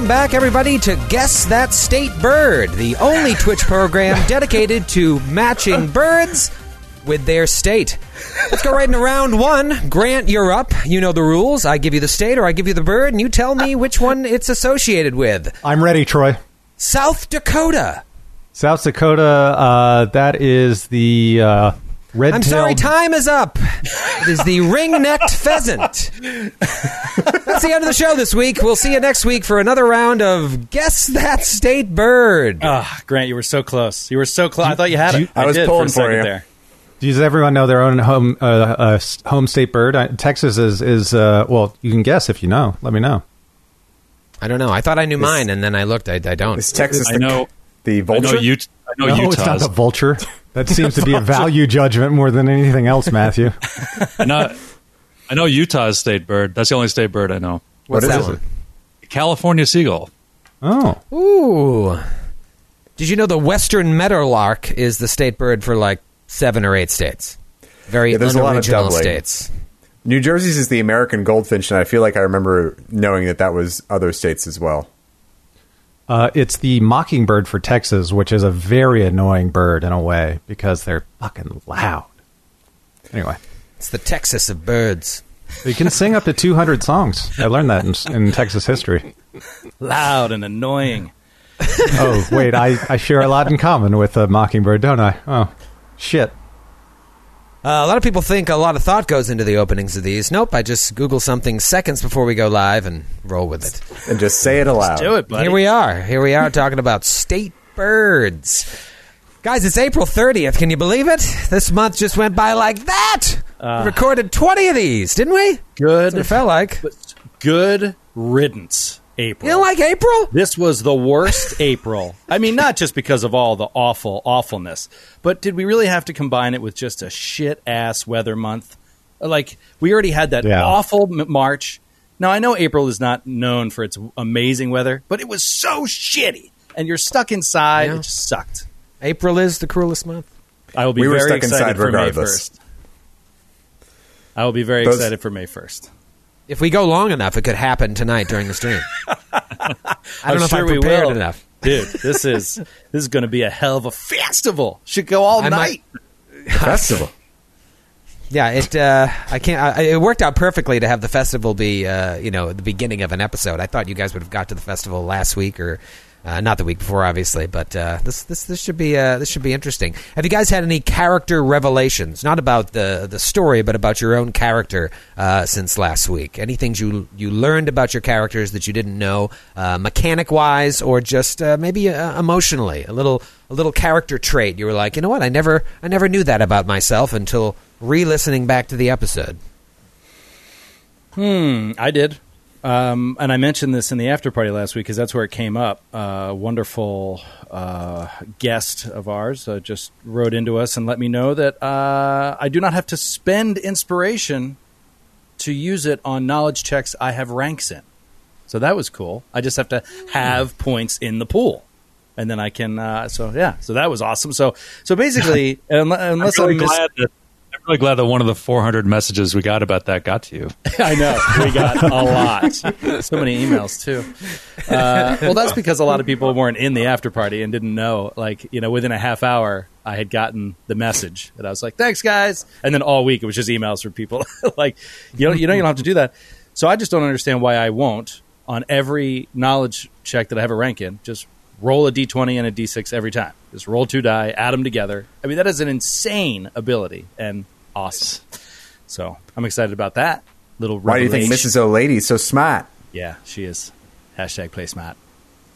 Welcome back, everybody, to Guess That State Bird, the only Twitch program dedicated to matching birds with their state. Let's go right into round one. Grant, you're up. You know the rules. I give you the state or I give you the bird, and you tell me which one it's associated with. I'm ready, Troy. South Dakota. South Dakota, uh, that is the uh, red I'm sorry, time is up. It is the ring-necked pheasant. That's the end of the show this week. We'll see you next week for another round of Guess That State Bird. Ah, Grant, you were so close. You were so close. I thought you had it. I was did pulling for, a for you. there. Does everyone know their own home uh, uh, home state bird? Uh, Texas is is uh, well. You can guess if you know. Let me know. I don't know. I thought I knew mine, and then I looked. I, I don't. Is Texas I the, know. The I vulture? know, Ut- I know no, it's not Utah's. the vulture. That seems to be a value judgment more than anything else, Matthew. I know, I know Utah's state bird. That's the only state bird I know. What's What that is one? California seagull. Oh, Ooh. Did you know the western meadowlark is the state bird for like seven or eight states? Very Yeah, there's a lot of unoriginal doubling. states. New Jersey's is the American goldfinch, and I feel like I remember knowing that that was other states as well. Uh, it's the mockingbird for Texas, which is a very annoying bird in a way because they're fucking loud. Anyway, It's the Texas of birds. you can sing up to 200 songs. I learned that in, in Texas history. Loud and annoying. Oh, wait, I, I share a lot in common with a mockingbird, don't I? Oh, shit. Uh, a lot of people think a lot of thought goes into the openings of these. Nope, I just Google something seconds before we go live and roll with it. And just say it aloud. Do it, buddy. Here we are. Here we are talking about state birds. Guys, it's April 30th. Can you believe it? This month just went by like that. we recorded 20 of these, didn't we? Good. That's what it felt like. Good riddance, April. You don't like April? This was the worst April. I mean, not just because of all the awful awfulness, but did we really have to combine it with just a shit ass weather month? Like we already had that Yeah. awful M- March. Now I know April is not known for its amazing weather, but it was so shitty, and you're stuck inside. Yeah. It just sucked. April is the cruelest month. I will be We were very stuck excited inside for May first. I will be very Those- excited for May first. If we go long enough, it could happen tonight during the stream. I don't know if I'm we prepared will. enough. Dude, this is this is going to be a hell of a festival. Should go all I night. might- Festival. Yeah, it. Uh, I can't. I, it worked out perfectly to have the festival be, uh, you know, the beginning of an episode. I thought you guys would have got to the festival last week or uh, not the week before, obviously. But uh, this this this should be uh, this should be interesting. Have you guys had any character revelations? Not about the the story, but about your own character uh, since last week. Any things you you learned about your characters that you didn't know, uh, mechanic wise, or just uh, maybe emotionally? A little a little character trait. You were like, you know what? I never I never knew that about myself until re-listening back to the episode. Hmm, I did. Um, and I mentioned this in the after party last week because that's where it came up. Uh, a wonderful uh, guest of ours uh, just wrote into us and let me know that uh, I do not have to spend inspiration to use it on knowledge checks I have ranks in. So that was cool. I just have to have points in the pool. And then I can, uh, so yeah, so that was awesome. So, so basically, unle- unless I'm really, I'm mis- glad that, really glad that one of the 400 messages we got about that got to you. I know we got a lot, so many emails too. Uh, well, that's because a lot of people weren't in the after party and didn't know. Like you know, within a half hour, I had gotten the message, and I was like, "Thanks, guys." And then all week it was just emails from people like, "You don't, you know, you don't have to do that." So I just don't understand why I won't on every knowledge check that I have a rank in. Just roll a d20 and a d6 every time. Just roll two die, add them together. I mean, that is an insane ability and awesome. So I'm excited about that little. Why do you think revelation. Mrs. O'Lady's so smart? Yeah, she is. Hashtag play smart.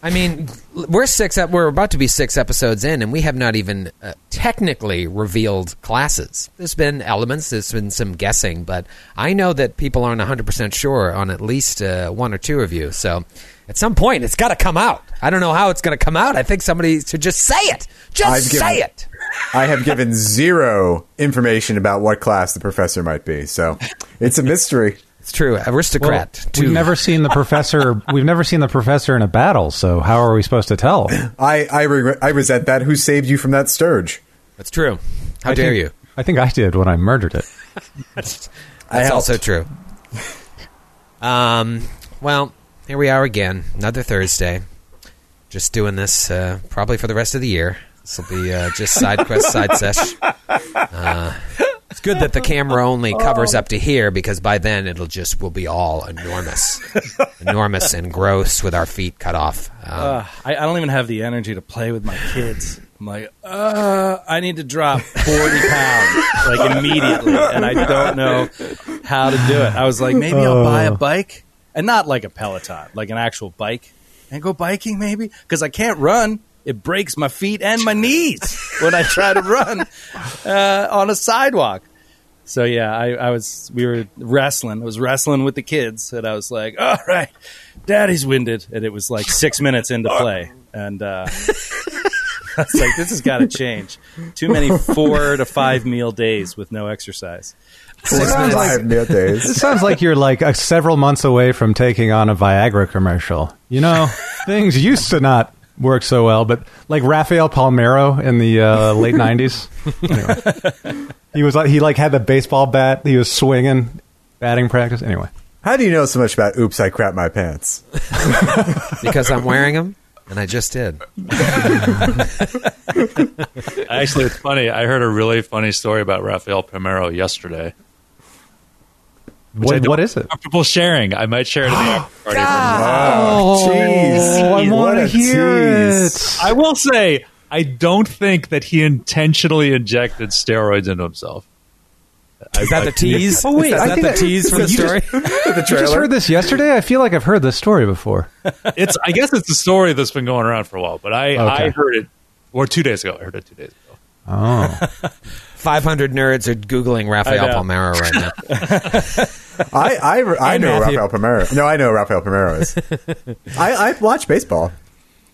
I mean, we're six. ep- We're about to be six episodes in, and we have not even uh, technically revealed classes. There's been elements. There's been some guessing, but I know that people aren't 100 percent sure on at least uh, one or two of you. So, at some point, it's got to come out. I don't know how it's going to come out. I think somebody should just say it. Just I've say given- it. I have given zero information about what class the professor might be, so it's a mystery. It's true. Aristocrat. We've never seen the professor. We've never seen the professor in a battle. So how are we supposed to tell? I I, re- I resent that. Who saved you from that stirge? That's true. How I dare think- you? I think I did when I murdered it. That's helped. also true. Um, well, here we are again, another Thursday. Just doing this uh, probably for the rest of the year. This will be uh, just side quest, side sesh. Uh, it's good that the camera only covers up to here because by then it'll just will be all enormous, enormous and gross with our feet cut off. Um, Uh, I, I don't even have the energy to play with my kids. I'm like, uh, I need to drop 40 pounds like immediately, and I don't know how to do it. I was like, maybe I'll buy a bike, and not like a Peloton, like an actual bike, and go biking maybe because I can't run. It breaks my feet and my knees when I try to run uh, on a sidewalk. So yeah, I, I was we were wrestling. I was wrestling with the kids, and I was like, "All right, Daddy's winded," and it was like six minutes into play, and uh, I was like, "This has got to change." Too many four to five meal days with no exercise. Sounds like- Five meal It sounds like you're like uh, several months away from taking on a Viagra commercial. You know, things used to not work so well, but like Rafael Palmeiro in the uh, late '90s. Anyway, he was like he like had the baseball bat. He was swinging batting practice. Anyway, How do you know so much about Oops, I Crap My Pants? because I'm wearing them, and I just did. Actually, it's funny. I heard a really funny story about Rafael Primero yesterday. I what is it? Comfortable sharing. I might share it in the after party. Oh, jeez. I want to hear tease. it. I will say, I don't think that he intentionally injected steroids into himself. Is that the tease? Oh, wait, is I that think the I- tease for the you just- story? The I just heard this yesterday. I feel like I've heard this story before. It's. I guess it's a story that's been going around for a while, but I, Okay. I heard it, or two days ago. I heard it two days ago. Oh, 500 nerds are Googling Rafael I. Palmeiro right now. I, I, I know Matthew. Rafael Primero. No, I know Rafael Primero is. I, I watch baseball.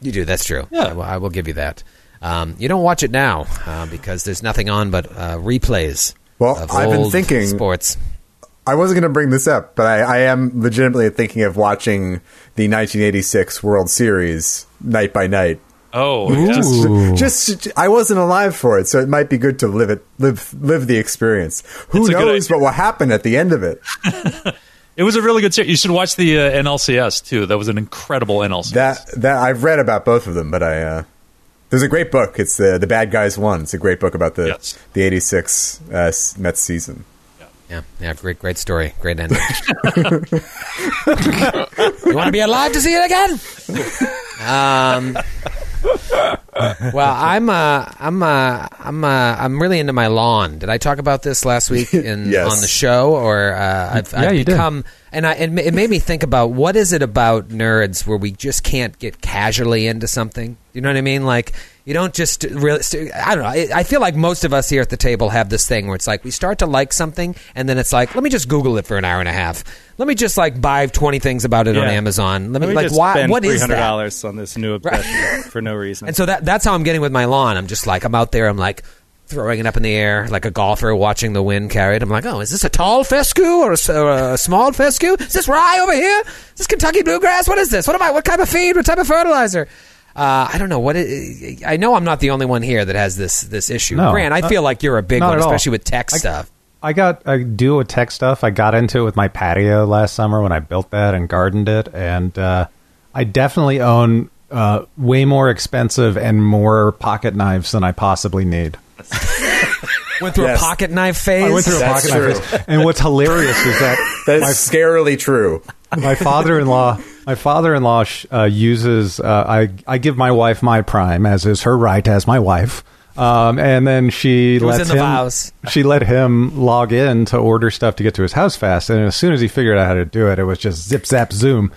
You do. That's true. Yeah. I, will, I will give you that. Um, you don't watch it now uh, because there's nothing on but uh, replays. Well, of I've been thinking- sports. I wasn't going to bring this up, but I, I am legitimately thinking of watching the 1986 World Series night by night. Oh, yes. Ooh. Just, I wasn't alive for it, so it might be good to live it, live, live the experience. Who It's a good knows idea. what will happen at the end of it? it was a really good series. You should watch the uh, NLCS too. That was an incredible NLCS. That that I've read about both of them, but I uh, there's a great book. It's the the Bad Guys Won. It's a great book about the Yes. the '86 uh, Mets season. Yeah, yeah, great, great story, great ending. you want to be alive to see it again? Um, well, I'm, uh, I'm, uh, I'm, uh, I'm really into my lawn. Did I talk about this last week in Yes. on the show, or uh, I've, Yeah, I've you did. and I, it, ma- it made me think about what is it about nerds where we just can't get casually into something. You know what I mean? Like you don't just really. I don't know. I, feel like most of us here at the table have this thing where it's like we start to like something, and then it's like, let me just Google it for an hour and a half. Let me just like buy twenty things about it on Amazon. Let me, Let me like why? spend What three that? dollars on this new obsession for no reason. And so that that's how I'm getting with my lawn. I'm just like I'm out there. I'm like throwing it up in the air like a golfer watching the wind carry it. I'm like, oh, is this a tall fescue or a, or a small fescue? Is this rye over here? Is this Kentucky bluegrass? What is this? What am I? What type of feed? What type of fertilizer? Uh, I don't know what. It, I know I'm not the only one here that has this this issue. No, Grant, I not- feel like you're a big one, especially with tech I- stuff. I got I do with tech stuff. I got into it with my patio last summer when I built that and gardened it, and uh, I definitely own uh, way more expensive and more pocket knives than I possibly need. Went through Yes. a pocket knife phase. I went through a That's pocket true. knife, phase. and what's hilarious is that That is my scarily true. My father-in-law my father-in-law uh, uses uh, I I give my wife my prime as is her right as my wife. Um, and then she was lets in the him vows. she let him log in to order stuff to get to his house fast. And as soon as he figured out how to do it, it was just zip zap zoom.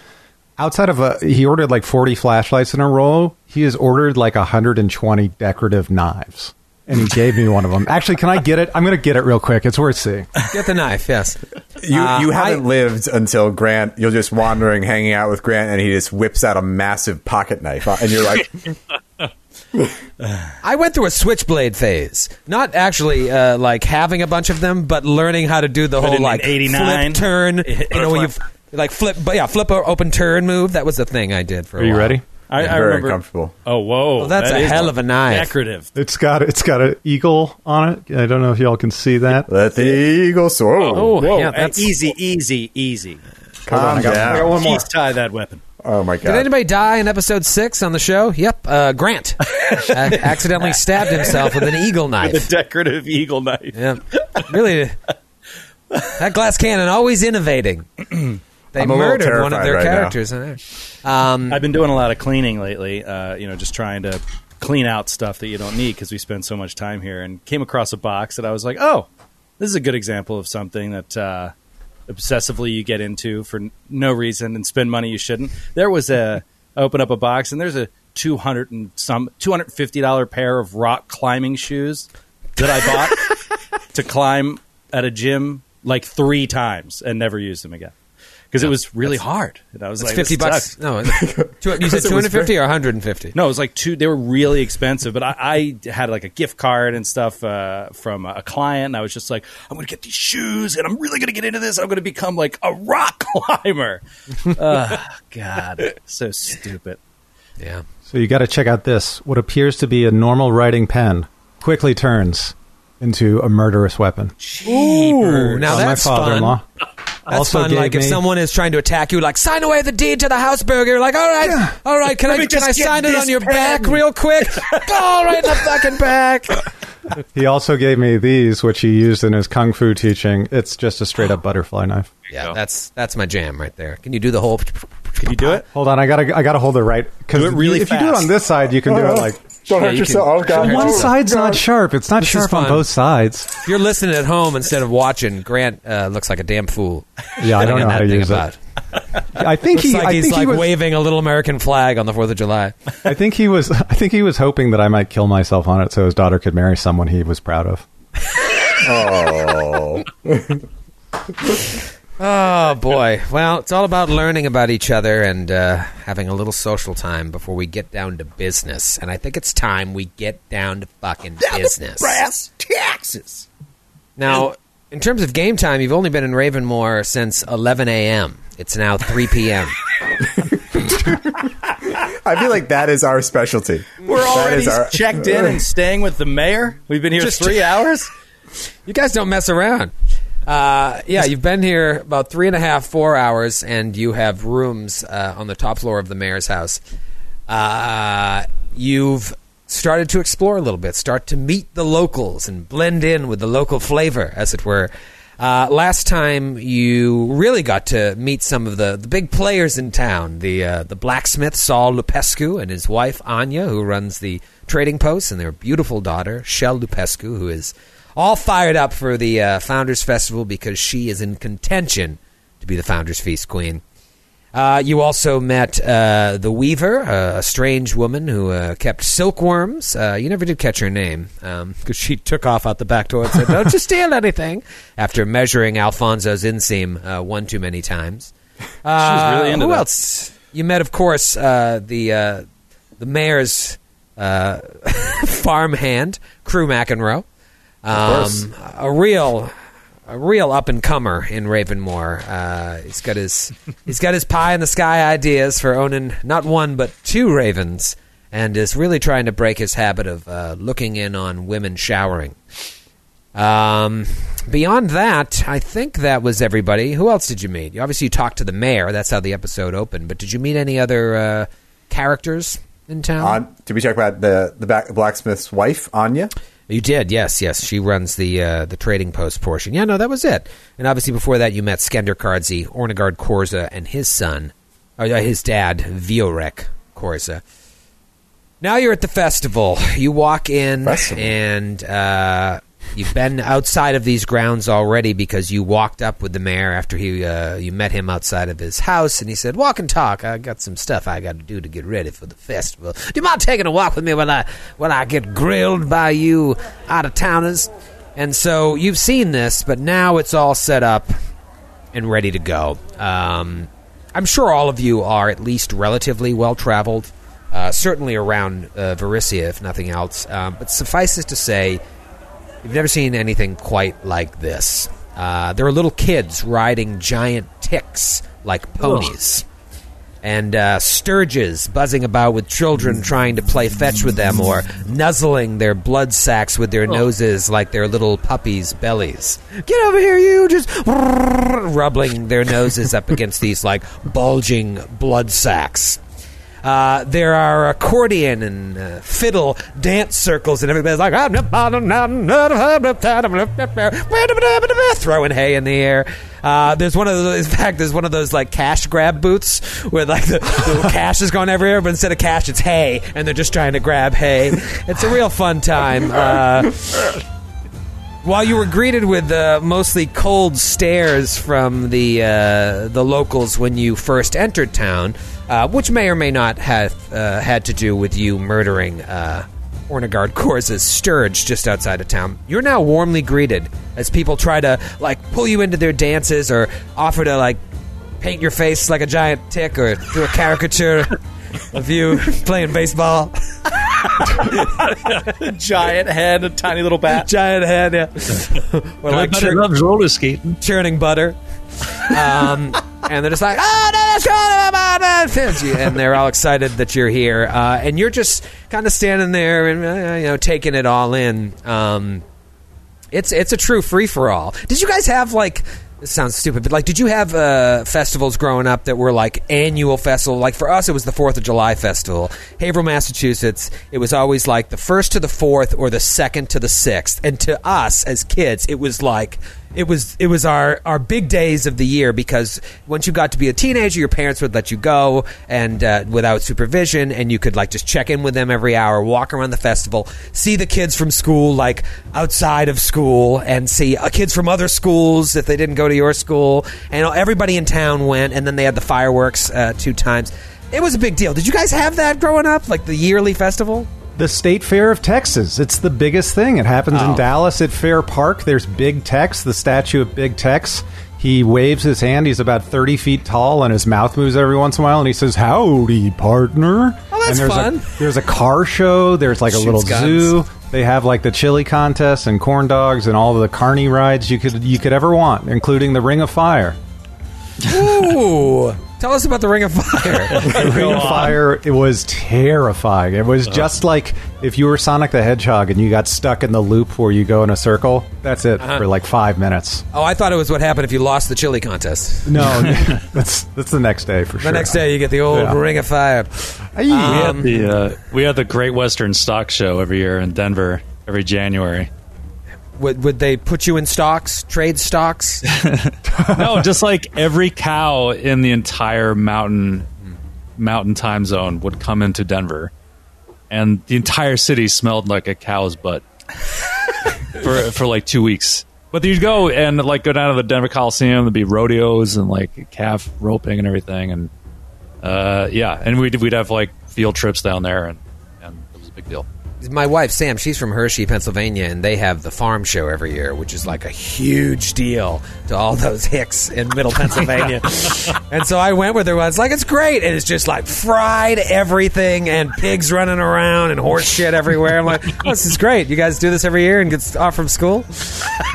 Outside of a, he ordered like 40 flashlights in a row. He has ordered like 120 decorative knives. And he gave me one of them. Actually, can I get it? I'm going to get it real quick. It's worth seeing. Get the knife. Yes. You Uh, you I- haven't lived until Grant. You're just wandering, hanging out with Grant, and he just whips out a massive pocket knife, and you're like, I went through a switchblade phase. Not actually uh, like having a bunch of them, but learning how to do the whole like 89? flip turn. You know, when you like flip, but yeah, flip or open turn move. That was the thing I did for. Are a you while. ready? I, I very remember. uncomfortable. Oh, whoa! Well, that's that a hell of a knife. Decorative. It's got it's got an eagle on it. I don't know if y'all can see that. Let the eagle soar. Oh, Whoa! yeah, that's easy, easy, easy. Calm I got- down. I got one more. Please tie that weapon. Oh my god! Did anybody die in episode six on the show? Yep, uh, Grant uh, accidentally stabbed himself with an eagle The knife. decorative eagle knife. Yep, really. That glass cannon always innovating. They I'm a little murdered one of terrified their right now. characters. Um, I've been doing a lot of cleaning lately. Uh, you know, just trying to clean out stuff that you don't need because we spend so much time here. And came across a box that I was like, oh, this is a good example of something that uh, obsessively you get into for n- no reason and spend money you shouldn't. There was a I open up a box and there's a two hundred and some two hundred fifty dollar pair of rock climbing shoes that I bought to climb at a gym like three times and never used them again. Because it was really hard, and I was like, fifty bucks. sucks. No, two, you said it two was hundred fifty or one hundred and fifty. No, it was like two. They were really expensive, but I, I had like a gift card and stuff uh, from a client. And I was just like, I'm going to get these shoes, and I'm really going to get into this. I'm going to become like a rock climber. oh, God, so stupid. Yeah. So you got to check out this. What appears to be a normal writing pen quickly turns into a murderous weapon. Ooh, now that's my father-in-law. fun. That's fun. gave Like if someone is trying to attack you, like sign away the deed to the house burger. Like, all right, all right, can Let I me can I sign it on your pen. back real quick? All right in the fucking back. He also gave me these, which he used in his kung fu teaching. It's just a straight up butterfly knife. Yeah, that's that's my jam right there. Can you do the whole? Can you do it? Hold on, I gotta I gotta hold it right because Do it really if you do it on this side, you can do it like Don't Yeah, hurt you yourself. can- oh god! one Oh, side's God. not sharp. It's not This is sharp on fun. both sides. If you're listening at home instead of watching, Grant uh, looks like a damn fool. Yeah, I don't know how to use about. it. I think Looks he like I he's think like he was waving a little American flag on the Fourth of July. I think he was I think he was hoping that I might kill myself on it so his daughter could marry someone he was proud of. Oh, boy! Well, it's all about learning about each other and uh, having a little social time before we get down to business. And I think it's time we get down to fucking business. Brass taxes. Now, in terms of game time, you've only been in Ravenmoor since 11 a.m. It's now 3 p.m. I feel like that is our specialty. We're That already our- checked in and staying with the mayor. We've been here Just- three hours. You guys don't mess around. Uh, yeah, you've been here about three and a half, four hours, and you have rooms uh, on the top floor of the mayor's house. Uh, you've started to explore a little bit, start to meet the locals and blend in with the local flavor, as it were. Uh, last time you really got to meet some of the, the big players in town the uh, the blacksmith Saul Lupescu and his wife Anya, who runs the trading post, and their beautiful daughter Shell Lupescu, who is all fired up for the uh, Founders Festival because she is in contention to be the Founders Feast Queen. Uh, you also met uh, the Weaver, uh, a strange woman who uh, kept silkworms. Uh, you never did catch her name because she took off out the back door and said, "Don't you steal anything?" After measuring Alfonso's inseam uh, one too many times. Uh, really into who that. else? You met, of course, uh, the uh, the mayor's uh, farmhand, Crew McEnroe. Course. Um, a real, a real up and comer in Ravenmoor. Uh, he's got his he's got his pie in the sky ideas for owning not one but two ravens, and is really trying to break his habit of uh, looking in on women showering. Um, beyond that, I think that was everybody. Who else did you meet? Obviously you talked to the mayor. That's how the episode opened. But did you meet any other uh, characters in town? On, did we talk about the the back, blacksmith's wife, Anya? You did, yes, yes. She runs the uh, the trading post portion. Yeah, no, that was it. And obviously, before that, you met Skender Kardzi, Ornegard Korza, and his son, or uh, his dad, Viorek Korza. Now you're at the festival. You walk in, Festival. and uh, you've been outside of these grounds already because you walked up with the mayor after he uh, you met him outside of his house, and he said, "Walk and talk. I got some stuff I got to do to get ready for the festival. Do you mind taking a walk with me while I while I get grilled by you out of towners?" And so you've seen this, but now it's all set up and ready to go. Um, I'm sure all of you are at least relatively well traveled, uh, certainly around uh, Varisia, if nothing else. Um, but suffice it to say, you've never seen anything quite like this. Uh, there are little kids riding giant ticks like ponies. And uh, stirges buzzing about with children trying to play fetch with them or nuzzling their blood sacks with their noses like their little puppies' bellies. Get over here, you! Just rubbing their noses up against these like bulging blood sacs. Uh, there are accordion and uh, fiddle dance circles, and everybody's like throwing hay in the air. Uh, there's one of those. In fact, there's one of those like cash grab booths where like the, the cash is going everywhere, but instead of cash, it's hay, and they're just trying to grab hay. It's a real fun time. While you were greeted with uh, mostly cold stares from the uh, the locals when you first entered town, uh, which may or may not have uh, had to do with you murdering uh, Ornegard Korza's Stirge just outside of town, you're now warmly greeted as people try to like pull you into their dances or offer to like paint your face like a giant tick or do a caricature of you playing baseball. Giant head, a tiny little bat. giant head, yeah. or like loves roller skating. churning butter. Um, and they're just like, oh, no, that's right about. And they're all excited that you're here. Uh, and you're just kind of standing there and, uh, you know, taking it all in. Um, it's, it's a true free for all. Did you guys have, like, this sounds stupid, but, like, did you have uh, festivals growing up that were, like, annual festival? Like, for us, it was the 4th of July festival. Haverhill, Massachusetts, it was always, like, the 1st to the 4th or the 2nd to the 6th. And to us, as kids, it was, like, it was it was our our big days of the year because once you got to be a teenager, your parents would let you go and uh, without supervision, and you could like just check in with them every hour, walk around the festival, see the kids from school like outside of school, and see uh, kids from other schools if they didn't go to your school, and everybody in town went, and then they had the fireworks uh, two times. It was a big deal. Did you guys have that growing up, like the yearly festival? The State Fair of Texas. It's the biggest thing. It happens in oh. Dallas at Fair Park. There's Big Tex, the statue of Big Tex. He waves his hand. He's about 30 feet tall, and his mouth moves every once in a while, and he says, Howdy, partner. Oh, that's and there's fun. A, there's a car show. There's like a Shoots little guns. zoo. They have like the chili contest and corn dogs and all the carny rides you could you could ever want, including the Ring of Fire. Ooh, tell us about the Ring of Fire. The Ring of Fire, it was terrifying. It was just like if you were Sonic the Hedgehog and you got stuck in the loop where you go in a circle. That's it Uh-huh. for like five minutes. oh, I thought it was what happened if you lost the chili contest. No, that's that's the next day for sure. The next day, you get the old Yeah. Ring of Fire. Hey, We Um, had the uh, we had the Great Western Stock Show every year in Denver every January. Would, would they put you in stocks, trade stocks? no, just like every cow in the entire mountain mountain time zone would come into Denver, and the entire city smelled like a cow's butt for for like two weeks. But you'd go and like go down to the Denver Coliseum. There'd be rodeos and like calf roping and everything, and uh, yeah, and we'd we'd have like field trips down there, and and it was a big deal. My wife Sam, she's from Hershey, Pennsylvania, and they have the farm show every year, which is like a huge deal to all those hicks in Middle Pennsylvania. and so I went with her. once, like, it's great, and it's just like fried everything and pigs running around and horse shit everywhere. I'm like, oh, this is great. You guys do this every year and get off from school.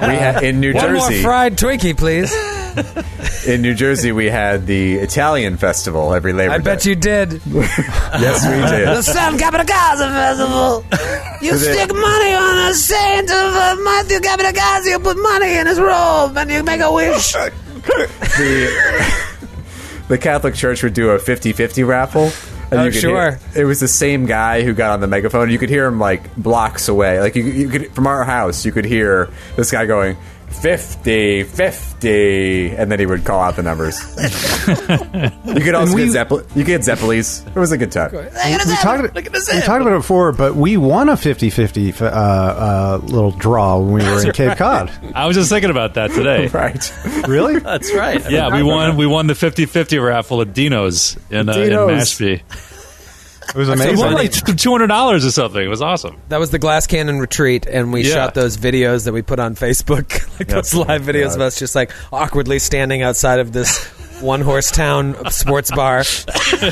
We had, in New One Jersey, more fried Twinkie, please. in New Jersey, we had the Italian festival every Labor I Day. bet you did. Yes, we did. The. San Capitagaza Festival. You Is it- stick money on a saint of uh, Matthew Capitagaza. You put money in his robe and you make a wish. the, the Catholic Church would do a 50-50 raffle. And Oh, you could sure. hear- it was the same guy who got on the megaphone. You could hear him like blocks away. Like you, you could from our house, you could hear this guy going 50, 50, and then he would call out the numbers. you could also we- get Zeppel- you could get Zeppelis. It was a good time. we talked, we talked about it before, but we won a 50-50 uh, uh, little draw when we were in Cape Cod. I was just thinking about that today. Right. Really? That's right. Yeah, we won. We won the 50-50 raffle at Dino's in, uh, in Mashpee. It was We amazing. won like two hundred dollars or something. It was awesome. That was the Glass Cannon retreat, and we Yeah. shot those videos that we put on Facebook, like those live videos of us just like awkwardly standing outside of this one horse town sports bar,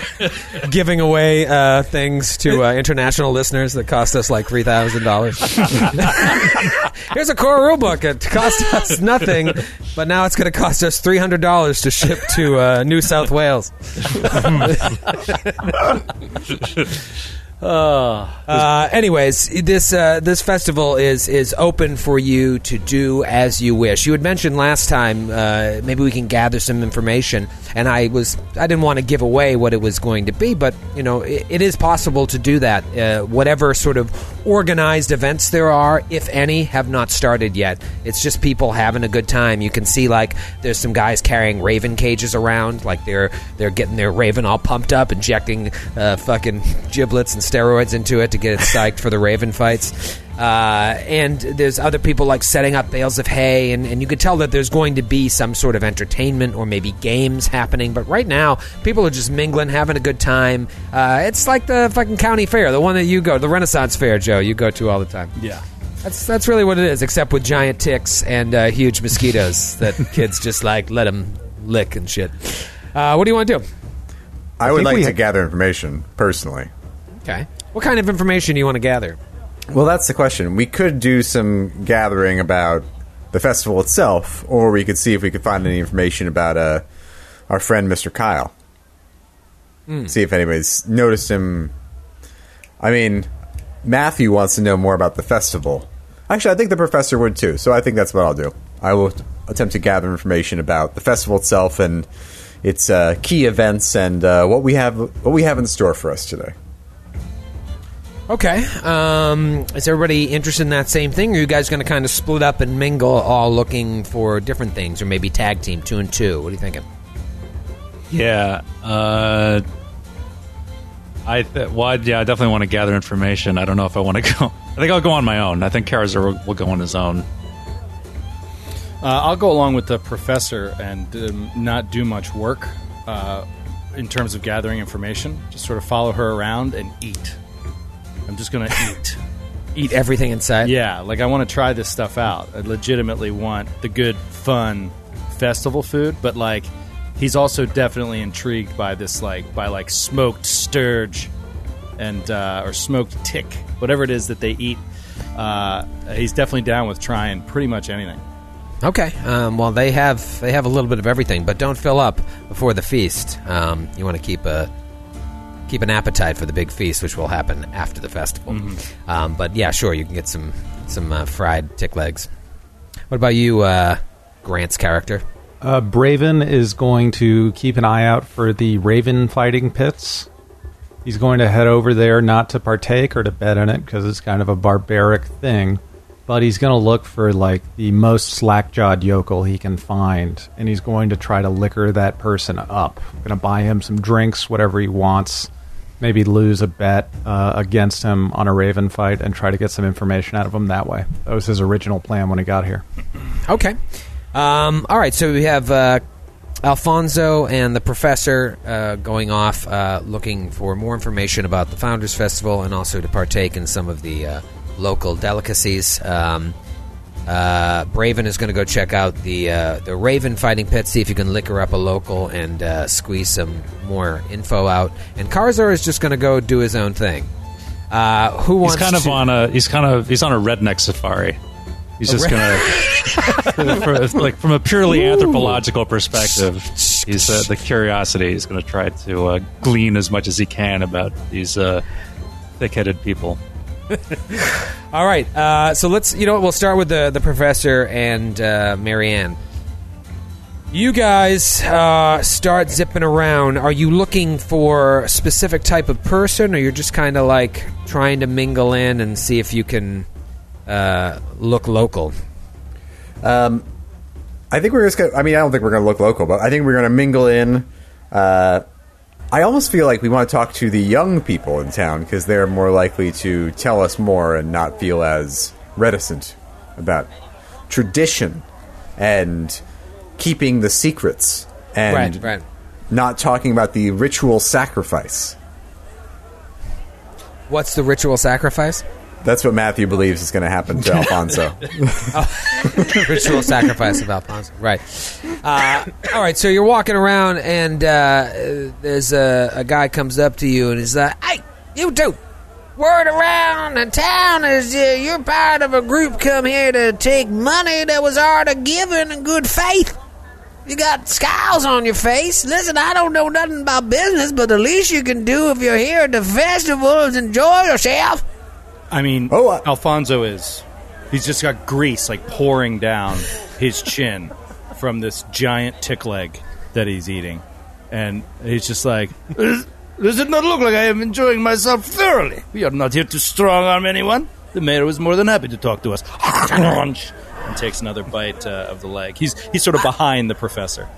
giving away uh, things to uh, international listeners that cost us like three thousand dollars. Here's a core rule book. It cost us nothing, but now it's going to cost us three hundred dollars to ship to uh, New South Wales. Oh, Uh, anyways, this uh, this festival is is open for you to do as you wish. You had mentioned last time uh, maybe we can gather some information, and I was I didn't want to give away what it was going to be, but you know it, it is possible to do that. Uh, whatever sort of organized events there are, if any, have not started yet. It's just people having a good time. You can see like there's some guys carrying raven cages around, like they're they're getting their raven all pumped up, injecting uh, fucking giblets and steroids into it to get it psyched for the raven fights. Uh, and there's other people like setting up bales of hay, and, and you could tell that there's going to be some sort of entertainment or maybe games happening. But right now, people are just mingling, having a good time. Uh, it's like the fucking county fair, the one that you go, the Renaissance Fair, Joe, you go to all the time. yeah. That's that's really what it is, except with giant ticks and uh, huge mosquitoes that kids just like let them lick and shit. Uh, what do you want to do? I would like to ha- gather information personally. Okay. What kind of information do you want to gather? Well, that's the question. We could do some gathering about the festival itself, or we could see if we could find any information about uh, our friend Mr. Kyle. See if anybody's noticed him. I mean, Matthew wants to know more about the festival. Actually, I think the professor would too. So I think that's what I'll do. I will attempt to gather information about the festival itself and its uh, key events and uh, what we have what we have in store for us today. Okay. Um, is everybody interested in that same thing? Or are you guys going to kind of split up and mingle, all looking for different things, or maybe tag team two and two? What are you thinking? Yeah. Uh, I th- well, I- yeah, I definitely want to gather information. I don't know if I want to go. I think I'll go on my own. I think Karazar will, will go on his own. Uh, I'll go along with the professor and um, not do much work uh, in terms of gathering information. Just sort of follow her around and eat. I'm just going to eat. Eat everything inside. Yeah, like I want to try this stuff out. I legitimately want the good, fun festival food, but like he's also definitely intrigued by this, like by like smoked stirge and uh, or smoked tick, whatever it is that they eat. Uh, he's definitely down with trying pretty much anything. Okay. Um, well, they have they have a little bit of everything, but don't fill up before the feast. Um, you want to keep a keep an appetite for the big feast, which will happen after the festival. Um, but yeah, sure, you can get some some uh, fried tick legs. What about you, uh, Grant's character? Uh, Braven is going to keep an eye out for the Raven fighting pits. He's going to head over there not to partake or to bet in it because it's kind of a barbaric thing. But he's going to look for like the most slack-jawed yokel he can find, and he's going to try to liquor that person up. Going to buy him some drinks, whatever he wants. Maybe lose a bet uh, against him on a Raven fight and try to get some information out of him that way. That was his original plan when he got here. Okay. Um, all right. So we have uh, Alfonso and the professor uh, going off uh, looking for more information about the Founders Festival and also to partake in some of the uh, local delicacies. Um, uh, Braven is going to go check out the uh, the Raven fighting pit, see if you can liquor up a local and uh, squeeze some more info out. And Karzar is just going to go do his own thing. Uh, who He's wants? kind of to- on a he's kind of he's on a redneck safari. He's just gonna for, like from a purely anthropological perspective. He's uh, the curiosity. He's going to try to uh, glean as much as he can about these uh, thick-headed people. All right. Uh, so let's, you know, we'll start with the the professor and uh, Marianne. You guys uh, start zipping around. Are you looking for a specific type of person, or you're just kind of like trying to mingle in and see if you can uh, look local? Um, I think we're just gonna. I mean, I don't think we're gonna look local, but I think we're gonna mingle in. Uh, I almost feel like we want to talk to the young people in town because they're more likely to tell us more and not feel as reticent about tradition and keeping the secrets and right, right. not talking about the ritual sacrifice. What's the ritual sacrifice? That's what Matthew believes is going to happen to Alfonso. ritual sacrifice of Alfonso. Right. Uh, all right. So you're walking around, and uh, there's a, a guy comes up to you, and he's like, "Hey, you two! Word around the town is uh, you're part of a group come here to take money that was already given in good faith." You got scowls on your face. Listen, I don't know nothing about business, but the least you can do if you're here at the festival is enjoy yourself. I mean, Oh, uh- Alfonso is. He's just got grease like pouring down his chin from this giant tick leg that he's eating. And he's just like, Does does it not look like I am enjoying myself thoroughly? We are not here to strong arm anyone. The mayor was more than happy to talk to us. and takes another bite uh, of the leg. He's he's sort of behind the professor.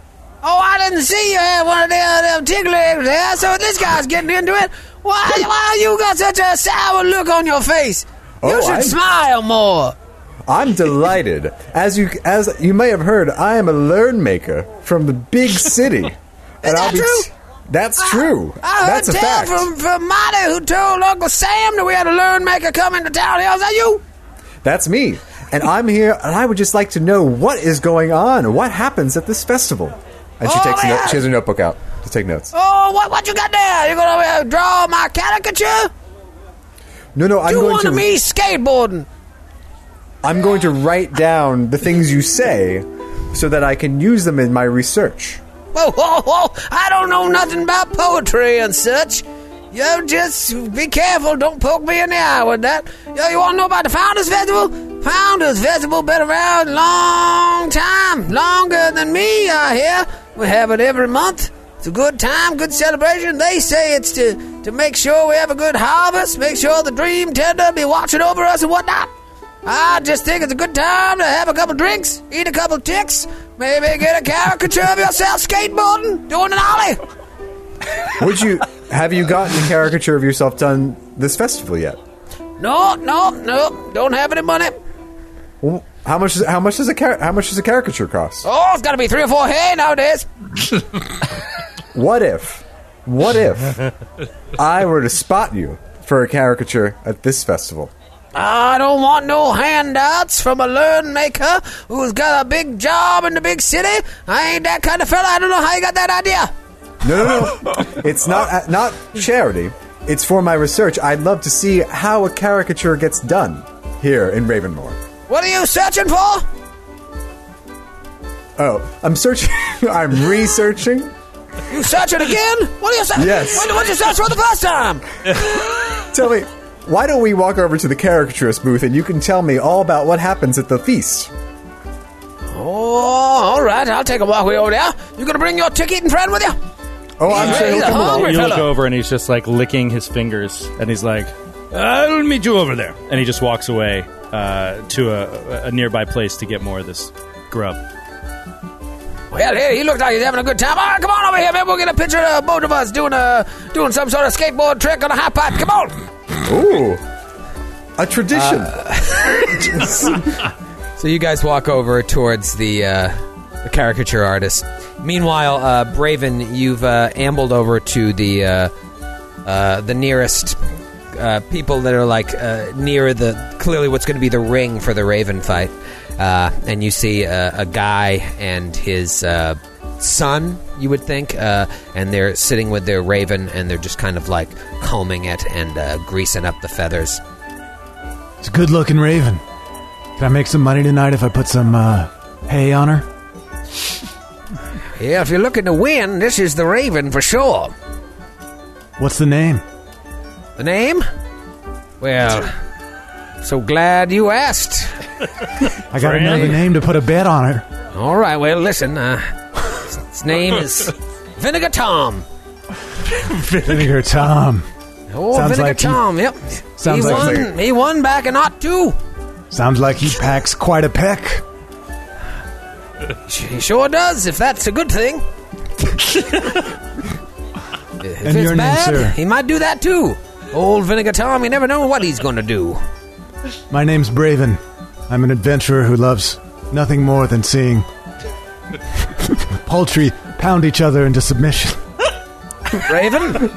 Oh, I didn't see you had one of them, them tickle eggs there, so this guy's getting into it. Why, why you got such a sour look on your face? You Oh, should I- smile more. I'm delighted. As you as you may have heard, I am a learn maker from the big city. and that true? That's true. I heard That's a tell fact. from, from Marty who told Uncle Sam that we had a learn maker coming to town. Is that you? That's me. And I'm here, and I would just like to know what is going on. What happens at this festival? And she Oh, takes a yeah. she has her notebook out to take notes. Oh, what what you got there? You gonna uh, draw my caricature? No, no, I'm you going want to me skateboarding? I'm going to write down the things you say so that I can use them in my research. Whoa, whoa, whoa! I don't know nothing about poetry and such. You just be careful. Don't poke me in the eye with that. Yo, you want to know about the Founders Festival? Founders Festival been around a long time, longer than me. I hear we have it every month. It's a good time, good celebration. They say it's to to make sure we have a good harvest, make sure the dream tender be watching over us and whatnot. I just think it's a good time to have a couple drinks, eat a couple ticks, maybe get a caricature of yourself skateboarding, doing an ollie. Would you have you gotten a caricature of yourself done this festival yet? No, no, no, don't have any money. Well, how much? Is, how much does a car- how much does a caricature cost? Oh, it's got to be three or four hay nowadays. What if? What if I were to spot you for a caricature at this festival? I don't want no handouts from a learn maker who's got a big job in the big city. I ain't that kind of fella. I don't know how you got that idea. No, no, no. it's not uh, not charity. It's for my research. I'd love to see how a caricature gets done here in Ravenmoor. What are you searching for? Oh, I'm searching. I'm researching. You searching again? What are you searching? Yes. What, what did you search for the first time? Tell me, why don't we walk over to the caricaturist booth and you can tell me all about what happens at the feast? Oh, all right. I'll take a walk way over there. You gonna bring your tick-eating friend with you? Oh, I'm sure he'll come along. hungry You look fella. over and he's just like licking his fingers, and he's like, "I'll meet you over there." And he just walks away uh, to a, a nearby place to get more of this grub. Well, hey, he looks like he's having a good time. All right, come on over here, man. We'll get a picture of both of us doing a doing some sort of skateboard trick on a hot pipe. Come on. Ooh, a tradition. So you guys walk over towards the uh, the caricature artist. Meanwhile, uh, Braven, you've uh, ambled over to the uh, uh, the nearest uh, people that are like uh, near the clearly what's going to be the ring for the Raven fight, uh, and you see a, a guy and his uh, son. You would think, uh, and they're sitting with their Raven, and they're just kind of like combing it and uh, greasing up the feathers. It's a good looking raven. Can I make some money tonight if I put some uh, hay on her? Yeah, if you're looking to win, this is the Raven for sure. What's the name? The name? Well, so glad you asked. I got another name to put a bet on her. All right, well, listen. Uh, his name is Vinegar Tom. Vinegar Tom. Oh, Sounds Vinegar like he- Tom. Yep. sounds he like- won. he won back in not two. Sounds like he packs quite a peck. He sure does. If that's a good thing. if And it's your name, bad, sir? he might do that too. Old Vinegar Tom. You never know what he's going to do. My name's Braven. I'm an adventurer who loves nothing more than seeing poultry pound each other into submission. Braven.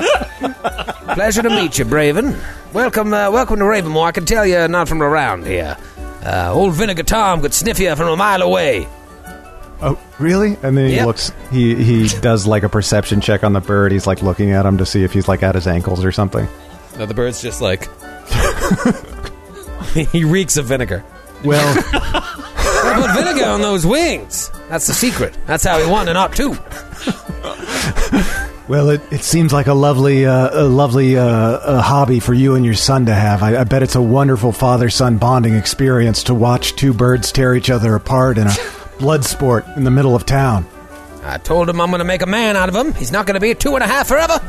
Pleasure to meet you, Braven. Welcome, uh, welcome to Ravenmoor. I can tell you're not from around here. Uh, old Vinegar Tom could sniff you from a mile away. Oh, really? And then he Yep. looks. He he does like a perception check on the bird. He's like looking at him to see if he's like at his ankles or something. No, the bird's just like. he reeks of vinegar. Well, I Put vinegar on those wings. That's the secret. That's how he won an not two. Well, it, it seems like a lovely, uh, a lovely uh, uh, hobby for you and your son to have. I, I bet it's a wonderful father-son bonding experience to watch two birds tear each other apart in a blood sport in the middle of town. I told him I'm going to make a man out of him. He's not going to be a two and a half forever.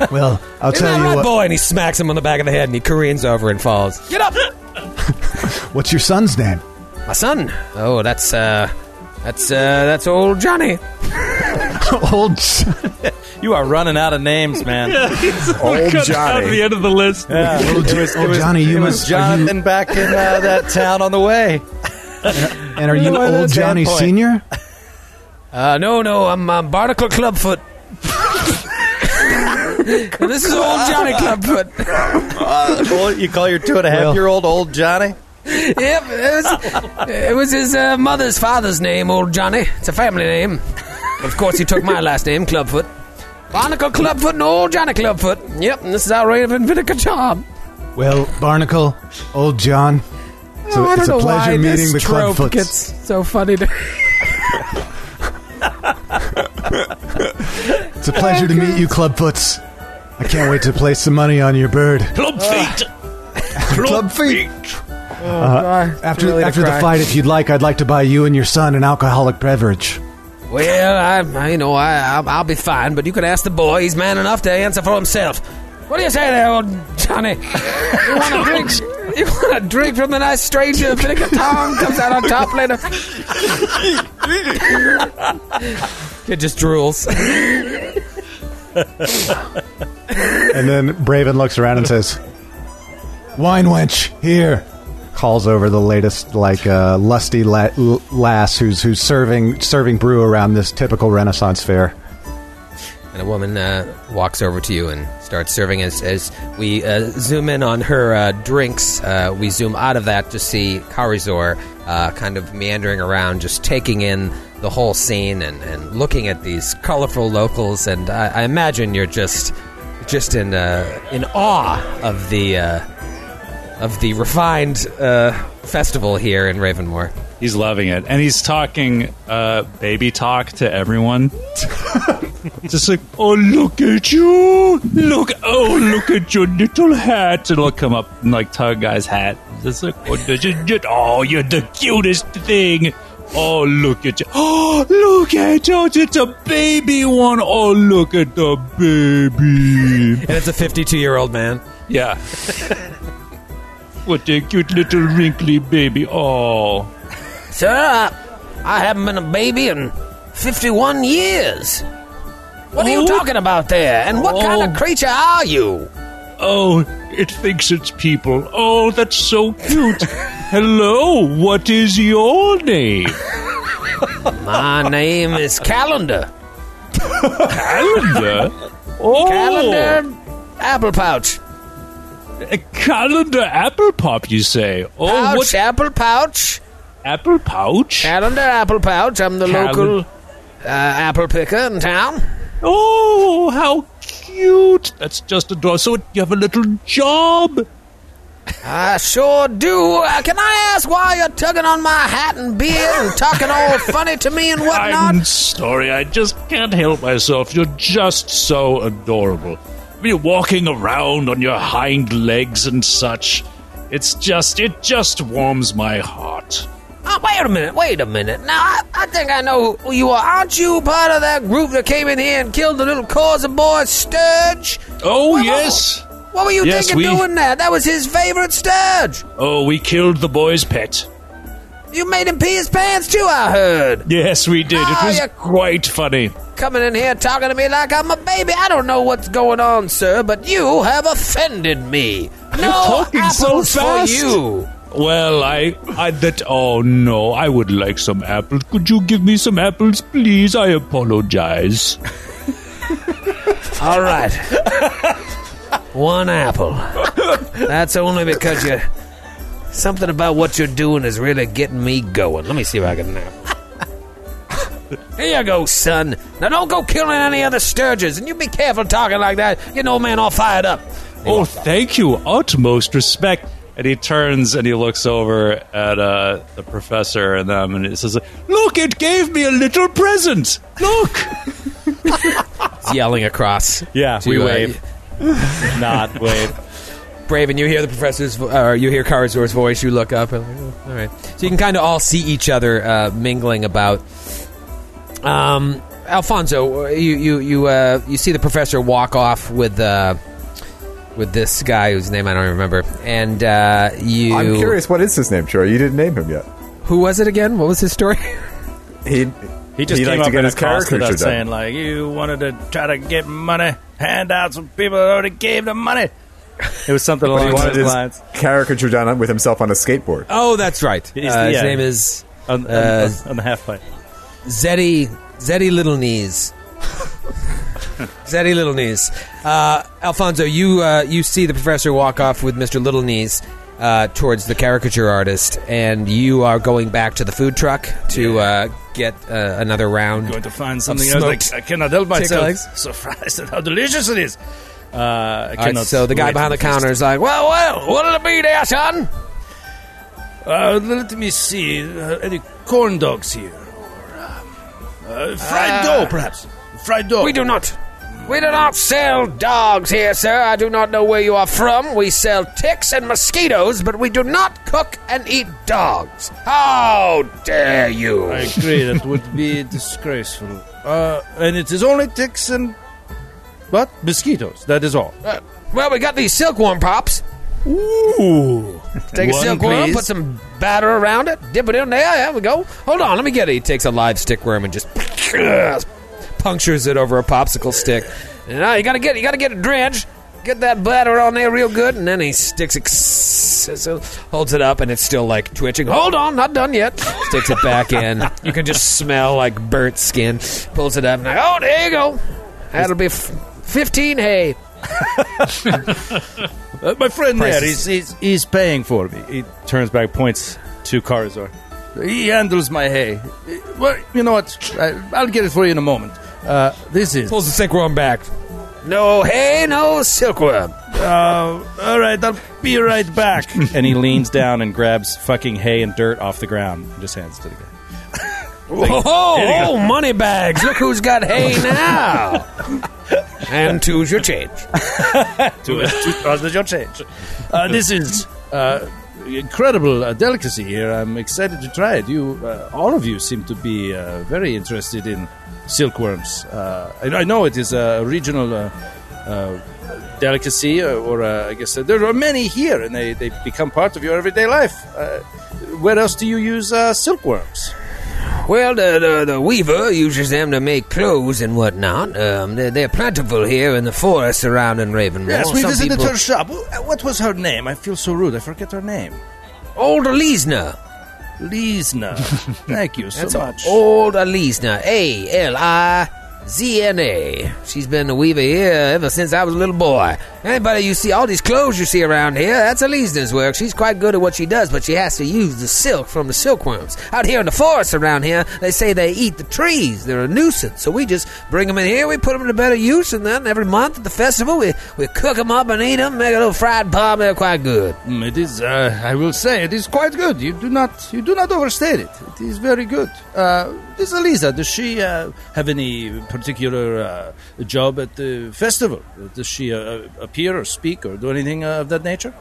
Well, I'll Isn't tell that you right, what. boy? And he smacks him on the back of the head and he careens over and falls. Get up! What's your son's name? My son. Oh, that's, uh, that's, uh, that's old Johnny. Old. You are running out of names, man. Old Cut down Johnny. the end of the list. Yeah. It was, Oh, Johnny, you it was must. Are you, Jonathan back in uh, that town on the way. and are you Why old that's Johnny that point? Senior? Uh, no, no, I'm, I'm Barnacle Clubfoot. This is old Johnny Clubfoot. Well, you call your two and a half year old old Johnny? Yep, it was, it was his uh, mother's father's name, old Johnny. It's a family name. Of course, he took my last name, Clubfoot. Barnacle Clubfoot and old Johnny Clubfoot. Yep, and this is our Raven Vinegar Charm. Well, Barnacle, old John. So Oh, I don't it's a know pleasure why meeting this the trope Clubfoots. gets so funny to It's a pleasure to meet you, Clubfoots. I can't wait to place some money on your bird. Club feet. Club feet. Uh, After after the fight, if you'd like, I'd like to buy you and your son an alcoholic beverage. Well, I, I you know, I, I'll, I'll be fine, but you can ask the boy. He's man enough to answer for himself. What do you say there, old Johnny? You want a drink? You want a drink from the nice stranger? Vinegar Tom comes out on top later. It just drools. And then Braven looks around and says, "Wine wench, here." Calls over the latest, like uh, lusty la- l- lass who's who's serving serving brew around this typical Renaissance fair. And a woman uh, walks over to you and starts serving. As, as we uh, zoom in on her uh, drinks, uh, we zoom out of that to see Karizor uh, kind of meandering around, just taking in the whole scene and, and looking at these colorful locals. And I, I imagine you're just just in uh, in awe of the uh, of the refined uh, festival here in Ravenmoor. He's loving it, and he's talking uh, baby talk to everyone. Just like, oh look at you, look, oh look at your little hat, and he'll come up and like tug guy's hat. Just like, oh, it- oh, you're the cutest thing. Oh, look at you. Oh, look at you. It's a baby one. Oh, look at the baby. And it's a 52 year old man. Yeah. what a cute little wrinkly baby. Oh. Sir, I, I haven't been a baby in 51 years. What are you Oh. talking about there? And what oh. kind of Oh. creature are you? Oh, it thinks it's people. Oh, that's so cute. Hello, what is your name? My name is Calendar. Calendar? Oh, Calendar Apple Pouch. A calendar apple pop, you say? Oh, Pouch, what Apple Pouch. apple pouch? Calendar Apple Pouch. I'm the Calend- local uh, apple picker in town. Oh, how cute! That's just adorable. So you have a little job. I sure do. Uh, can I ask why you're tugging on my hat and beard and talking all funny to me and whatnot? I'm sorry, I just can't help myself. You're just so adorable. You're walking around on your hind legs and such. It's just, it just warms my heart. Oh, wait a minute, wait a minute. Now, I, I think I know who you are. Aren't you part of that group that came in here and killed the little Corsa boy, stirge? Oh, Well, yes. What were you Yes, thinking we- doing that? That was his favorite stirge. Oh, we killed the boy's pet. You made him pee his pants too, I heard. Yes, we did. Oh, it ah, was you- quite funny. Coming in here talking to me like I'm a baby. I don't know what's going on, sir, but you have offended me. No you're talking so apples for you. Well, I, I, that, oh no, I would like some apples. Could you give me some apples, please? I apologize. All right. One apple. That's only because you. Something about what you're doing is really getting me going. Let me see if I can. Here you go, son. Now don't go killing any other stirges, and you be careful talking like that. Get an old man all fired up. Oh, thank you. Utmost respect. and he turns and he looks over at uh, the professor and them, and it says, "Look, it gave me a little present. Look." He's yelling across. Yeah, to, we uh, wave. Not wave. Braven, you hear the professor's, vo- or you hear Karazor's voice. You look up, and like, oh, all right. So you can kind of all see each other uh, mingling about. Um, Alfonso, you you you uh, you see the professor walk off with uh, with this guy whose name I don't remember, and uh, you. I'm curious, what is his name, Troy? You didn't name him yet. Who was it again? What was his story? He He just he came liked up to get and his accosted caricature us done. saying like, "You wanted to try to get money, hand out some people that already gave the money." It was something But he along wanted those his lines. caricature done with himself on a skateboard. Oh, that's right. He's- Uh, his yeah. name is On, on, Uh, on the half pipe. Zeddy Zeddy Little Knees. Zeddy Little Knees. Uh, Alfonso, you uh, you see the professor walk off with Mr. Little Knees uh, towards the caricature artist, and you are going back to the food truck to uh, get uh, another round. going to find something else. Like, I cannot help myself. Surprised at how delicious it is. Uh, I All right, so the guy behind the feast. counter is like, "Well, well, what'll it be there, son?" Uh, let me see. Uh, any corn dogs here? Or, um, uh, fried Uh, dough, perhaps. Fried dough. We do not. We do not sell dogs here, sir. I do not know where you are from. We sell ticks and mosquitoes, but we do not cook and eat dogs. How dare you? I agree. That would be disgraceful. Uh, and it is only ticks and what mosquitoes. That is all. Uh, well, we got these silkworm pops. Ooh. Take a One, silkworm, please. put some batter around it, dip it in there. There we go. Hold on, let me get it. He takes a live stickworm and just punctures it over a popsicle stick. And now you gotta get you gotta get it drenched. Get that batter on there real good, and then he sticks it, holds it up, and it's still like twitching. Hold on, not done yet. Sticks it back in. You can just smell like burnt skin. Pulls it up, and like, oh, there you go. That'll be f- fifteen hay. Uh, my friend there, he's, he's, he's paying for me. He turns back, points to Karazor. He handles my hay. Uh, Well, you know what? I, I'll get it for you in a moment. Uh, this is. Pulls the silkworm back. No hay, no silkworm. Uh, all right, I'll be right back. and he leans down and grabs fucking hay and dirt off the ground and just hands it to the guy. Oh, oh, money bags. Look who's got hay now. and two's your change. Two, two thousand your change. Uh, this is uh, incredible uh, delicacy here. I'm excited to try it. You, uh, all of you, seem to be uh, very interested in silkworms. Uh, I, know it is a regional uh, uh, delicacy, or I guess there are many here, and they, they become part of your everyday life. Where else do you use silkworms? Well, the, the, the weaver uses them to make clothes and whatnot. Um, they're, they're plentiful here in the forest surrounding Ravenmoor. Yes, we Some visited people- her shop. What was her name? I feel so rude. I forget her name. Old Alizna. Lisna. Thank you so That's much. Old Alizna. A L I Z N A. She's been a weaver here ever since I was a little boy. Anybody you see, all these clothes you see around here, that's Alizna's work. She's quite good at what she does, but she has to use the silk from the silkworms. Out here in the forest around here, they say they eat the trees. They're a nuisance. So we just bring them in here, we put them to better use, and then every month at the festival, we, we cook them up and eat them, make a little fried palm. They're quite good. Mm, It is. Uh, I will say it is quite good. You do not. You do not overstate it. It is very good. Uh, this Eliza, does she uh, have any particular uh, job at the festival? Does she uh, appear or speak or do anything uh, of that nature?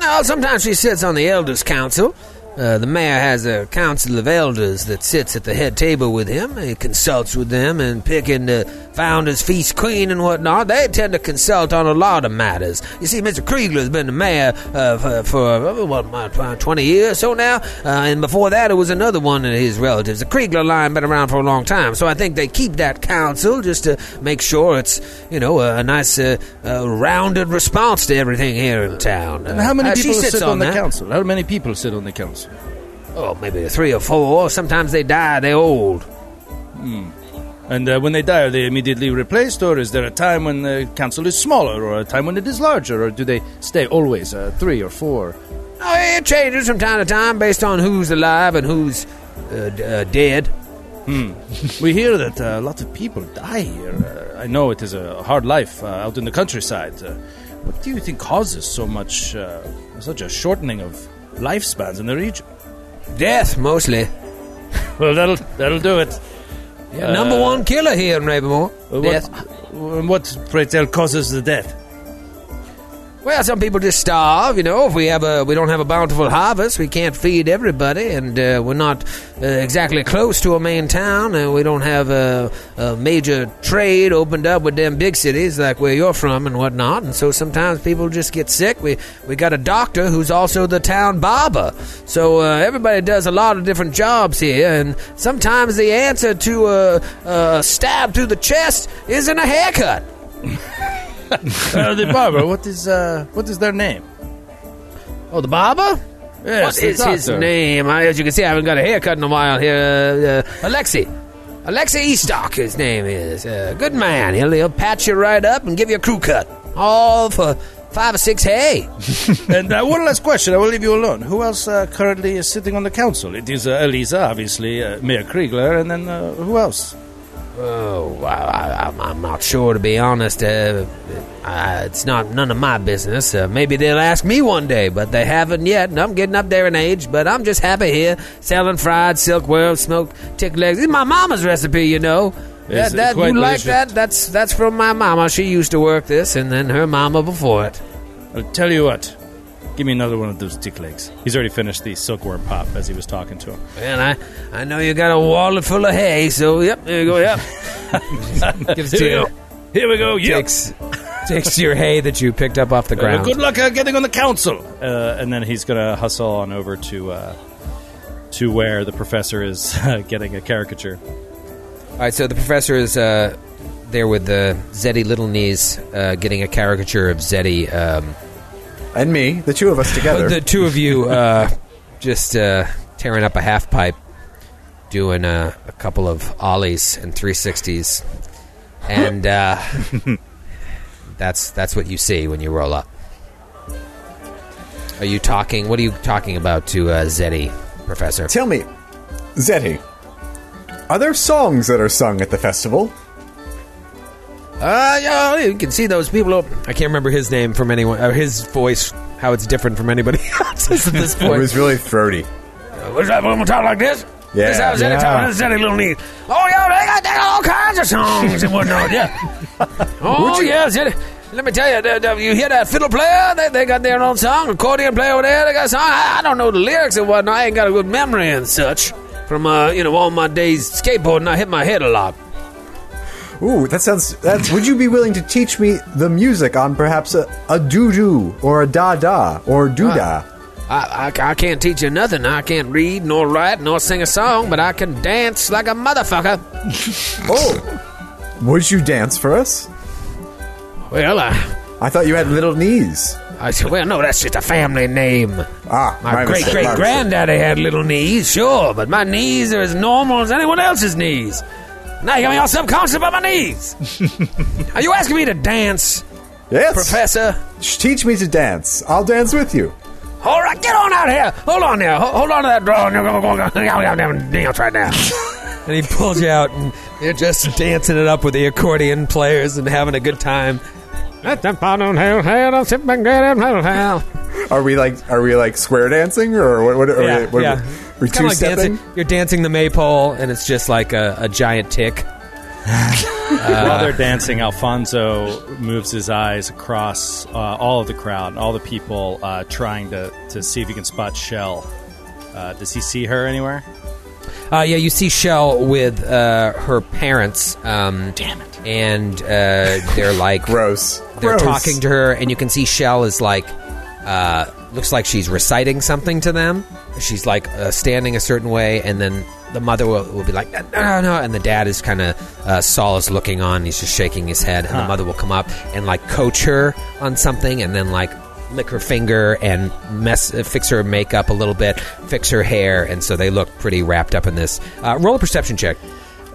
No, sometimes she sits on the elders' council. Uh, the mayor has a council of elders that sits at the head table with him. He consults with them and picking the founders, feast queen, and whatnot. They tend to consult on a lot of matters. You see, Mr. Kriegler's been the mayor uh, for, for uh, what, about 20 years or so now, uh, and before that, it was another one of his relatives. The Kriegler line been around for a long time, so I think they keep that council just to make sure it's, you know, a, a nice, uh, rounded response to everything here in town. And how many people sit on, the that. council? How many people sit on the council? Oh, maybe three or four. Sometimes they die. They're old. And uh, when they die, are they immediately replaced, or is there a time when the council is smaller, or a time when it is larger, or do they stay always uh, three or four? Oh, it changes from time to time based on who's alive and who's uh, d- uh, dead. We hear that uh, a lot of people die here. Uh, I know it is a hard life uh, out in the countryside. Uh, What do you think causes so much, uh, such a shortening of lifespans in the region? Death, mostly. Well, that'll that'll do it. Yeah, number one killer here in Ravenmoor. Uh, Death. what, what, pray tell, causes the death? Well, some people just starve. You know, if we have a we don't have a bountiful harvest, we can't feed everybody, and uh, we're not uh, exactly close to a main town, and we don't have a, a major trade opened up with them big cities like where you're from and whatnot. And so sometimes people just get sick. We we got a doctor who's also the town barber, so uh, everybody does a lot of different jobs here, and sometimes the answer to a, a stab to the chest isn't a haircut. uh, the barber. What is uh, what is their name? Oh, the barber? Yes, what is his name? I, as you can see, I haven't got a haircut in a while here. Uh, uh, Alexi. Alexi Eastock, his name is. Uh, good man. He'll, he'll patch you right up and give you a crew cut. All for five or six hay. and uh, one last question. I will leave you alone. Who else uh, currently is sitting on the council? It is uh, Elisa, obviously, uh, Mayor Kriegler, and then uh, who else? Oh, I, I, I'm- I'm not sure, to be honest. Uh, uh, it's not none of my business. Uh, maybe they'll ask me one day, but they haven't yet. And I'm getting up there in age, but I'm just happy here selling fried silkworm, smoked tick legs. It's my mama's recipe, you know. That, that, you like that? That's that's from my mama. She used to work this, and then her mama before it. I'll tell you what. Give me another one of those dick legs. He's already finished the silkworm pop as he was talking to him. And I, I know you got a wallet full of hay, so yep, there you go. Yep. Gives it to Here we you. go. Here we go. Yep. Takes takes your hay that you picked up off the Uh, ground. good luck uh, getting on the council. Uh, and then he's going to hustle on over to uh, to where the professor is uh, getting a caricature. All right, so the professor is uh, there with the Zeddy Little Knees uh, getting a caricature of Zeddy. Um, And me, the two of us together. the two of you uh, just uh, tearing up a half pipe, doing uh, a couple of ollies and 360s, and uh, that's that's what you see when you roll up. Are you talking? What are you talking about to uh, Zeddy, Professor? Tell me, Zeddy, are there songs that are sung at the festival? Uh, yeah, you can see those people. Up. I can't remember his name from anyone. Or his voice, how it's different from anybody else's at this point. It was really throaty. What's that? When we talk like this? Yeah. This how's any Yeah. time? This is any little neat. Oh yeah, they got, they got all kinds of songs and whatnot. Yeah. Oh yeah, Zeddy. Let me tell you, the- the- you hear that fiddle player? They, they got their own song. Accordion player over there, they got a song. I, I don't know the lyrics and whatnot. I ain't got a good memory and such from uh, you know all my days skateboarding. I hit my head a lot. Ooh, that sounds. That's. would you be willing to teach me the music on perhaps a, a doo doo or a da da or doo da? I, I, I can't teach you nothing. I can't read, nor write, nor sing a song, but I can dance like a motherfucker. oh, would you dance for us? Well, I, I thought you had little knees. I said, well, no, that's just a family name. Ah, My, great great granddaddy had little knees, sure, but my knees are as normal as anyone else's knees. Now you got me all subconscious about my knees. are you asking me to dance, Yes, Professor? Sh- Teach me to dance. I'll dance with you. All right, get on out here. Hold on there. Ho- Hold on to that drawer. and you're gonna go dance right now. and he pulls you out, and you're just dancing it up with the accordion players and having a good time. Are we like? Are we like square dancing or what? what are Yeah, we, what yeah. We're It's kinda like dancing. You're dancing the maypole, and it's just like a, a giant tick. While they're dancing, Alfonso moves his eyes across uh, all of the crowd, all the people uh, trying to, to see if he can spot Shell. Uh, does he see her anywhere? Uh, yeah, you see Shell with uh, her parents. Um, Damn it. And uh, they're like Gross. they're Gross. talking to her, and you can see Shell is like uh, looks like she's reciting something to them. She's like uh, standing a certain way, and then the mother will, will be like, no, no, no, and the dad is kind of uh, Saul is looking on. He's just shaking his head, and the mother will come up and like coach her on something, and then like lick her finger and mess uh, fix her makeup a little bit, fix her hair, and so they look pretty wrapped up in this. Uh, roll a perception check.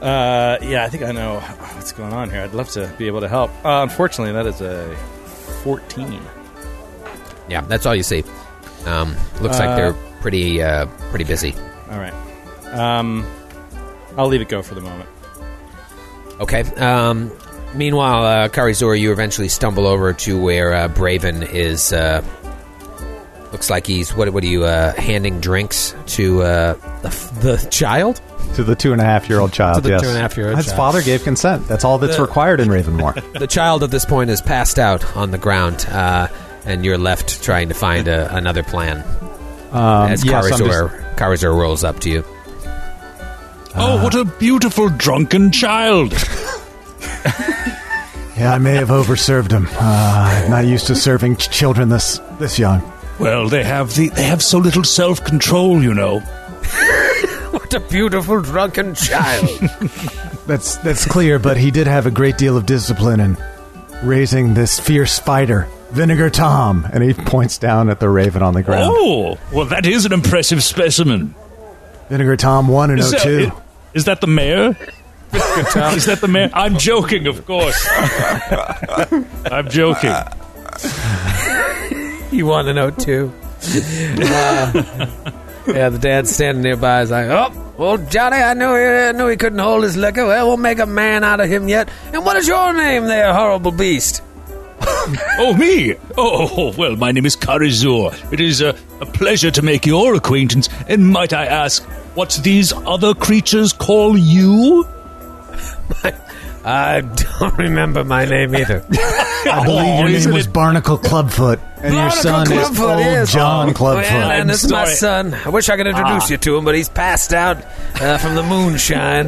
Uh, yeah, I think I know what's going on here. I'd love to be able to help. Uh, unfortunately, that is a 14. Yeah, that's all you see. Um, looks like Uh, they're pretty uh, pretty busy. All right. Um, I'll leave it go for the moment. Okay. Um, Meanwhile, uh, Karizor, you eventually stumble over to where uh, Braven is. Uh, looks like he's what? What are you uh, handing drinks to uh, the, the child? To the two and a half year old child, To the yes. two and a half year old His child. father gave consent. That's all that's The- required in Ravenmoor. The child at this point is passed out on the ground, uh, and you're left trying to find a, another plan. Um, As yes, I'm just- Karizor, Karizor rolls up to you. oh, what a beautiful drunken child! yeah, I may have overserved him. Uh, I'm not used to serving ch- children this this young. Well, they have the they have so little self control, you know. What a beautiful drunken child! That's that's clear, but he did have a great deal of discipline in raising this fierce fighter, Vinegar Tom, and he points down at the raven on the ground. Oh, well, that is an impressive specimen. Vinegar Tom one and Is oh that, two. is that the mayor? is that the mayor? I'm joking, of course. I'm joking. you want to know too? Uh, yeah, the dad's standing nearby. Is like, oh, well, Johnny, I knew he, I knew he couldn't hold his liquor. Well, we'll make a man out of him yet. And what is your name, there, horrible beast? Oh, me? Oh, well, my name is Karizor. It is a, a pleasure to make your acquaintance. And might I ask, what these other creatures call you? I don't remember my name either. I believe Oh, your name was it- Barnacle Clubfoot, and your Barnacle son is Clubfoot old is- John oh, Clubfoot. Well, and I'm this is my son. I wish I could introduce you to him, but he's passed out uh, from the moonshine.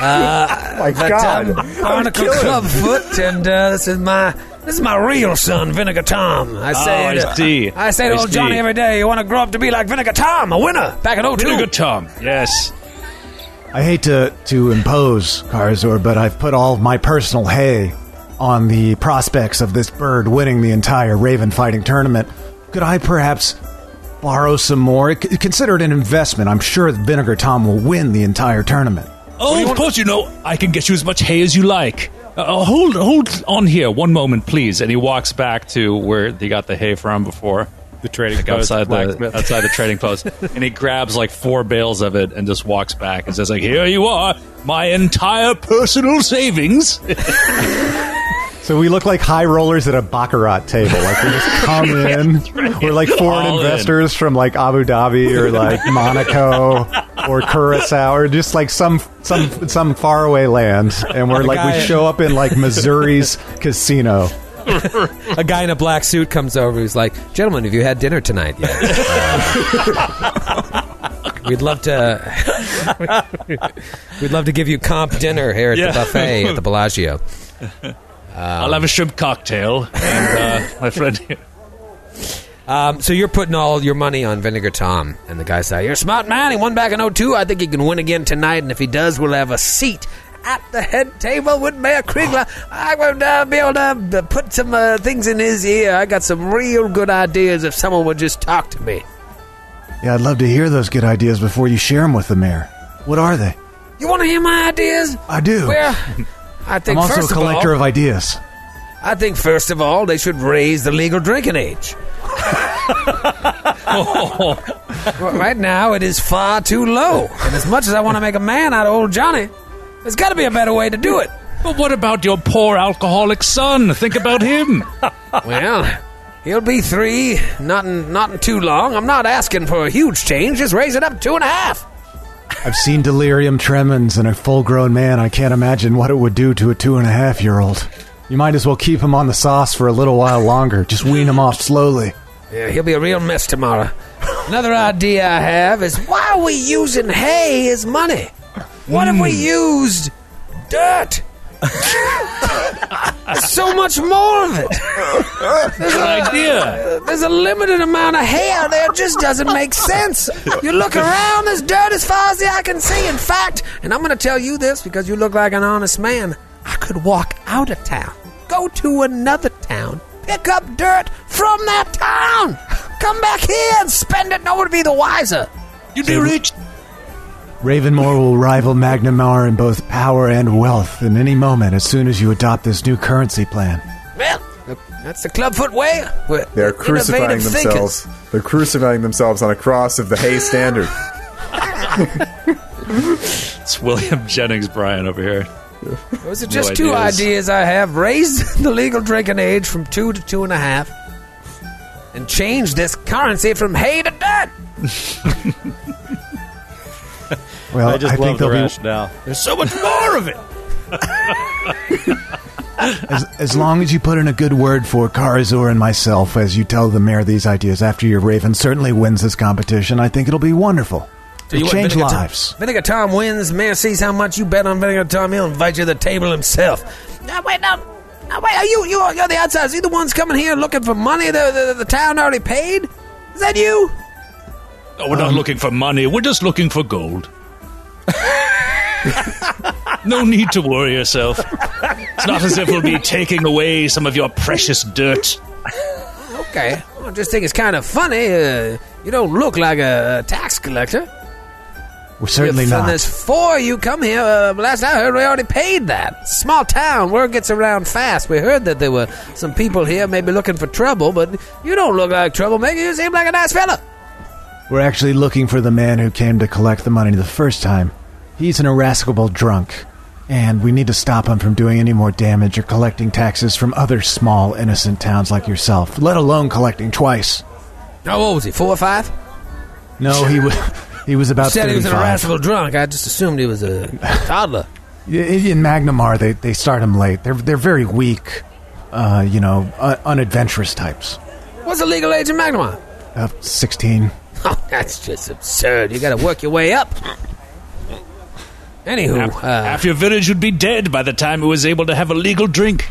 Uh, My but, God. um, I Barnacle would kill. Clubfoot, and uh, this is my this is my real son, Vinegar Tom. I say, Oh, I to- uh, see. I say to I old Johnny every day, you want to grow up to be like Vinegar Tom, a winner back in 02. Vinegar Tom. Yes. I hate to, to impose, Karazor, but I've put all my personal hay on the prospects of this bird winning the entire Raven fighting tournament. Could I perhaps borrow some more? Consider it an investment. I'm sure that Vinegar Tom will win the entire tournament. Oh, of course, you know, I can get you as much hay as you like. Uh, hold, hold on here one moment, please. And he walks back to where he got the hay from before. The trading Like post, outside the blacksmith. outside the trading post, and he grabs like four bales of it and just walks back and says like, "Here you are, my entire personal savings." So we look like high rollers at a baccarat table. Like we just come in. We're like foreign All in. investors from like Abu Dhabi or like Monaco or Curacao or just like some some some faraway land. And we're like we show up in like Missouri's casino. A guy in a black suit comes over who's like, Gentlemen, have you had dinner tonight yet? Uh, we'd love to. we'd love to give you comp dinner here at Yeah. the buffet at the Bellagio. I'll have a shrimp cocktail, and uh, my friend. Here. Um, so you're putting all your money on Vinegar Tom, and the guy said, "You're a smart man. He won back in 02. I think he can win again tonight, and if he does, we'll have a seat." At the head table with Mayor Kriegler, I will uh, be able to uh, put some uh, things in his ear. I got some real good ideas if someone would just talk to me. Yeah, I'd love to hear those good ideas before you share them with the mayor. What are they? You want to hear my ideas? I do. Well, I think I'm also a collector of of ideas. I think first of all they should raise the legal drinking age. Well, right now it is far too low, and as much as I want to make a man out of old Johnny, there's got to be a better way to do it. But what about your poor alcoholic son? Think about him. Well, he'll be three, not in, not in too long. I'm not asking for a huge change. Just raise it up two and a half. I've seen delirium tremens in a full grown man. I can't imagine what it would do to a two and a half year old. You might as well keep him on the sauce for a little while longer. Just wean him off slowly. Yeah, he'll be a real mess tomorrow. Another idea I have is why are we using hay as money? What if we hmm. used dirt? There's so much more of it. There's Good idea. There's a limited amount of hay out there. It just doesn't make sense. You look around, there's dirt as far as the eye can see. In fact, and I'm going to tell you this because you look like an honest man, I could walk out of town, go to another town, pick up dirt from that town, come back here and spend it. No one would be the wiser. You'd be rich. Ravenmoor will rival Magnimar in both power and wealth in any moment as soon as you adopt this new currency plan. Well, that's the clubfoot way. We're They're crucifying themselves. thinkers. They're crucifying themselves on a cross of the Hay Standard. It's William Jennings Bryan over here. Those are just two ideas. ideas I have. Raise the legal drinking age from two to two and a half, and change this currency from hay to dirt. Well, I just think love the there'll be. There's so much more of it. As, as long as you put in a good word for Karazor and myself as you tell the mayor these ideas after your Raven certainly wins this competition, I think it'll be wonderful. Tell you change Vinegar Tom- lives. Vinegar Tom wins. Mayor sees how much you bet on Vinegar Tom. He'll invite you to the table himself. Now, wait, now, now wait. Are you, you, you're the outsiders. You the ones coming here looking for money the, the, the town already paid? Is that you? No, we're not looking for money. We're just looking for gold. no need to worry yourself. It's not as if we'll be taking away some of your precious dirt. Okay. I just think it's kind of funny. Uh, you don't look like a tax collector. We're certainly if, not. And there's four you come here. Uh, last I heard, we already paid that. Small town. Word gets around fast. We heard that there were some people here maybe looking for trouble, but you don't look like troublemaker. You seem like a nice fella. We're actually looking for the man who came to collect the money the first time. He's an irascible drunk, and we need to stop him from doing any more damage or collecting taxes from other small, innocent towns like yourself, let alone collecting twice. How old was he? Four or five? No, he was he was about. You said he was an irascible drunk. I just assumed he was a toddler. In Magnimar, they, they start him late. They're they're very weak, uh, you know, un- unadventurous types. What's the legal age in Magnimar? Uh, Sixteen. Oh, that's just absurd. You got to work your way up. Anywho, uh, half your village would be dead by the time it was able to have a legal drink.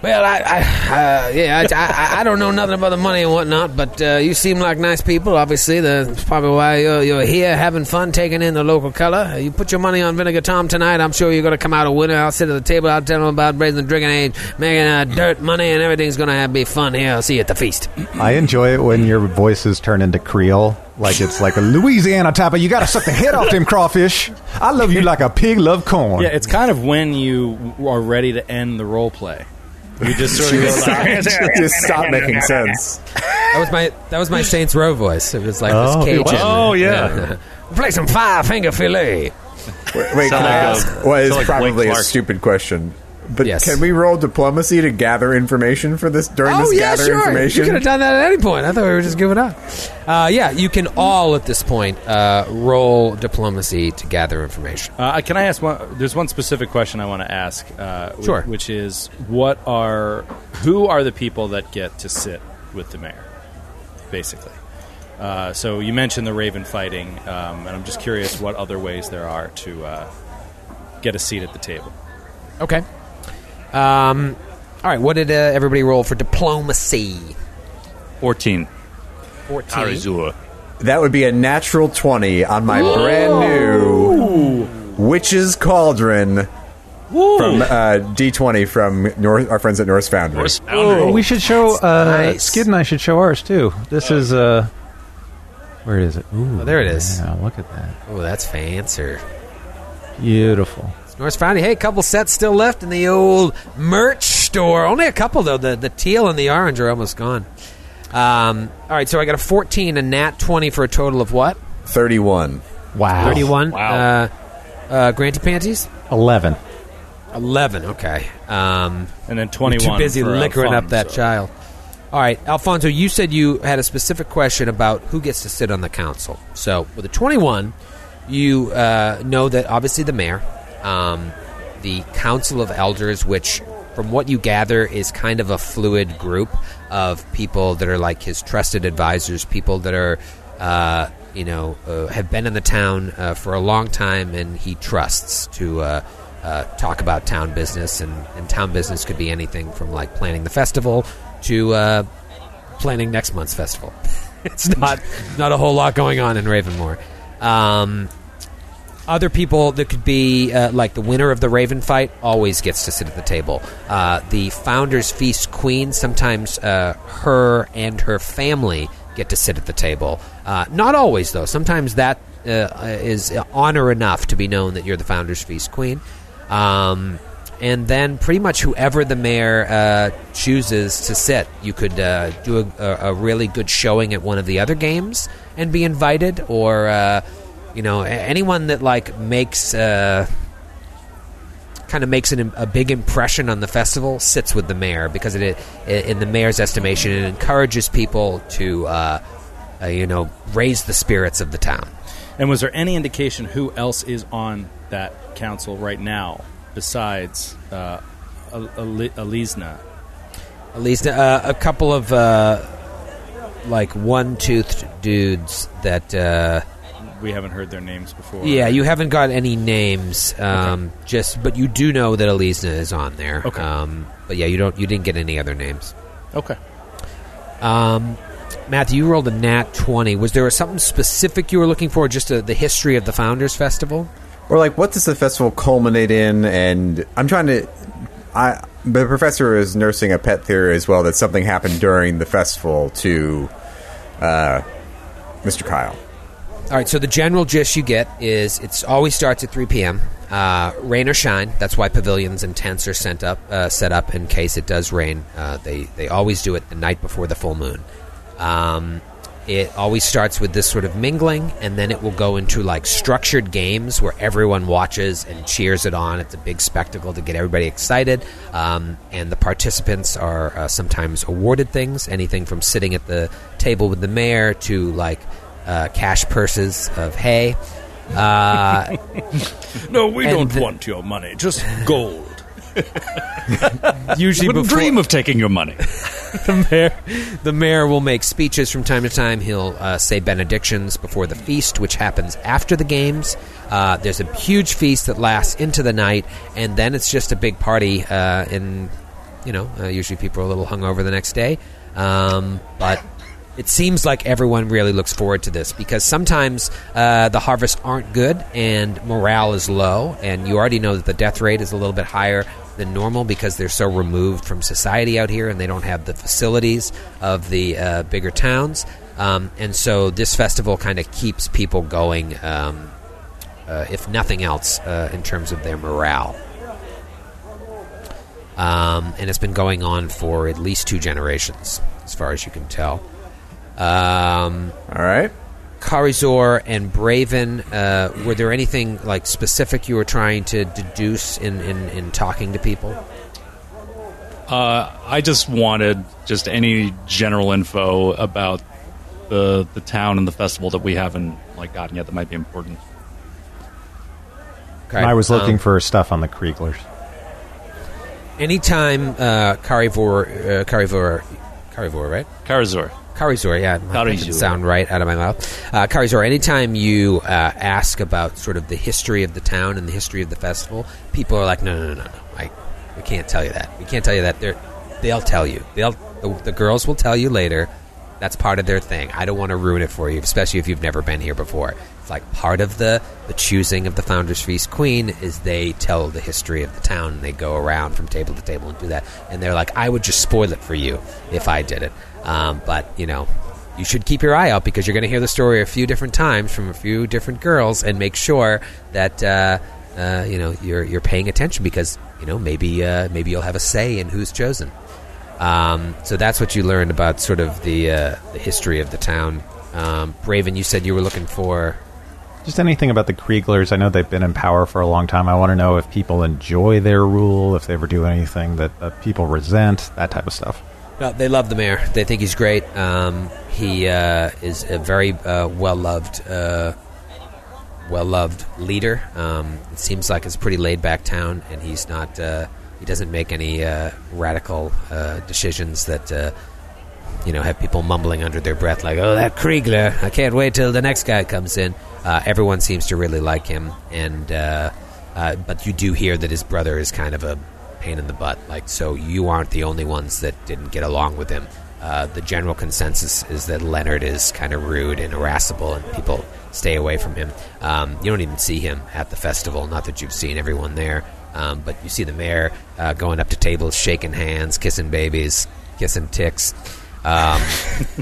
Well, I, I uh, yeah, I, I, I don't know nothing about the money and whatnot, but uh, you seem like nice people. Obviously, that's probably why you're, you're here having fun, taking in the local color. Uh, You put your money on Vinegar Tom tonight. I'm sure you're going to come out a winner. I'll sit at the table. I'll tell them about raising the drinking age, making uh, dirt money, and everything's going to be fun here. I'll see you at the feast. I enjoy it when your voices turn into Creole, like it's like a Louisiana type of. You got to suck the head off them crawfish. I love you like a pig love corn. Yeah, it's kind of when you are ready to end the role play. You just sort of go like, just stop making sense. That was my that was my Saints Row voice. It was like Oh, this. Cajun. Oh, yeah. Play some five finger fillet. Wait, wait can I ask? a- Well, it's sound like probably Blake a Clark. stupid question. But Yes. can we roll diplomacy to gather information for this during Oh this yeah, gather sure. You could have done that at any point. I thought we were just giving up. Uh, yeah, you can all at this point uh, roll diplomacy to gather information. Uh, can I ask one? There's one specific question I want to ask. Uh, Sure. Which is, what are who are the people that get to sit with the mayor, basically? Uh, so you mentioned the Raven fighting, um, and I'm just curious what other ways there are to uh, get a seat at the table. Okay. Um, all right. What did uh, everybody roll for diplomacy? 14. Fourteen. Arizua. That would be a natural 20 on my brand new Witch's Cauldron from uh, D20 from North, our friends at Norse Foundry. Norse Foundry. we should show. Uh, Nice. Skid and I should show ours too. This is. Uh, where is it? Ooh, Oh, there it is. Yeah, look at that. Oh, that's fancier. Beautiful. Norse Foundry. Hey, a couple sets still left in the old merch store. Only a couple though. The the teal and the orange are almost gone. Um, all right, so I got a 14, a nat 20 for a total of what? 31. Wow. 31. Wow. Uh, uh, Granty Panties? Eleven. 11. Okay. Um, And then You're 21. too busy for liquoring up that Alfonso. child. All right, Alfonso, you said you had a specific question about who gets to sit on the council. So with a 21, you uh, know that obviously the mayor, um, the council of elders, which from what you gather is kind of a fluid group of people that are like his trusted advisors, people that are. Uh, you know, uh, have been in the town uh, for a long time, and he trusts to uh, uh, talk about town business, and, and town business could be anything from like planning the festival to uh, planning next month's festival. it's not not a whole lot going on in Ravenmoor. Um, other people that could be uh, like the winner of the Raven fight always gets to sit at the table. Uh, the Founders Feast Queen, sometimes uh, her and her family get to sit at the table. Uh, not always, though. Sometimes that uh, is honor enough to be known that you're the Founders Feast Queen. Um, and then pretty much whoever the mayor uh, chooses to sit, you could uh, do a, a, really good showing at one of the other games and be invited, or uh, you know anyone that like makes uh, kind of makes an, a big impression on the festival sits with the mayor because it, in the mayor's estimation, it encourages people to, uh, uh, you know, raise the spirits of the town. And was there any indication who else is on that council right now besides uh, Al- Al- Alizna? Uh, a couple of uh, like one-toothed dudes that. We haven't heard their names before. yeah, you haven't got any names. Um, Just, but you do know that Elisa is on there. Okay. Um, but yeah, you don't. You didn't get any other names. Okay. Um, Matthew, you rolled a nat twenty. Was there something specific you were looking for? Just uh the history of the Founders Festival? Or like, what does the festival culminate in? And I'm trying to. I the professor is nursing a pet theory as well that something happened during the festival to uh, Mr. Kyle. All right, so the general gist you get is it always starts at 3 p.m. Uh, rain or shine. That's why pavilions and tents are sent up, uh, set up in case it does rain. Uh, they they always do it the night before the full moon. Um, it always starts with this sort of mingling, and then it will go into like structured games where everyone watches and cheers it on. It's a big spectacle to get everybody excited, um, and the participants are uh, sometimes awarded things, anything from sitting at the table with the mayor to like uh, cash purses of hay. Uh, No, we don't the- want your money, just gold. usually Wouldn't dream of taking your money. the mayor, the mayor will make speeches from time to time. He'll uh, say benedictions before the feast, which happens after the games. Uh, there's a huge feast that lasts into the night, and then it's just a big party. Uh, and you know, uh, usually people are a little hungover the next day, um, but. It seems like everyone really looks forward to this because sometimes uh, the harvests aren't good and morale is low, and you already know that the death rate is a little bit higher than normal because they're so removed from society out here and they don't have the facilities of the uh, bigger towns. Um, and so this festival kind of keeps people going, um, uh, if nothing else, uh, in terms of their morale. Um, and it's been going on for at least two generations, as far as you can tell. Um, All right. Karizor and Braven, uh, were there anything like specific you were trying to deduce in, in, in talking to people? Uh, I just wanted just any general info about the the town and the festival that we haven't like gotten yet that might be important. Okay. I was looking Um, for stuff on the Krieglers. anytime uh, Karivor, uh, Karivor, Karivor, right? Karazor. Karizor, yeah, Karizor. sound right out of my mouth. Uh, Karizor, anytime you uh, ask about sort of the history of the town and the history of the festival, people are like, no, no, no, no, no. I, we can't tell you that. We can't tell you that. They're, they'll tell you. They'll, the, the girls will tell you later. That's part of their thing. I don't want to ruin it for you, especially if you've never been here before. It's like part of the, the choosing of the Founders Feast Queen is they tell the history of the town and they go around from table to table and do that. And they're like, I would just spoil it for you if I did it. Um, but, you know, you should keep your eye out because you're going to hear the story a few different times from a few different girls and make sure that uh, uh, you know you're you're paying attention because you know maybe uh, maybe you'll have a say in who's chosen. Um, so that's what you learned about sort of the uh, the history of the town. Um, Raven, you said you were looking for. Just anything about the Krieglers. I know they've been in power for a long time. I want to know if people enjoy their rule, if they ever do anything that uh, people resent, that type of stuff. No, they love the mayor. They think he's great. Um, he uh, is a very uh, well loved, uh, well loved leader. Um, it seems like it's a pretty laid back town, and he's not. He doesn't make any uh, radical uh, decisions that. Uh, you know, have people mumbling under their breath like, "Oh, that Kriegler! I can't wait till the next guy comes in." Uh, everyone seems to really like him, and uh, uh, but you do hear that his brother is kind of a pain in the butt. Like, so you aren't the only ones that didn't get along with him. The general consensus is that Leonard is kind of rude and irascible, and people stay away from him. Um, you don't even see him at the festival. Not that you've seen everyone there, um, but you see the mayor uh, going up to tables, shaking hands, kissing babies, kissing ticks. Um,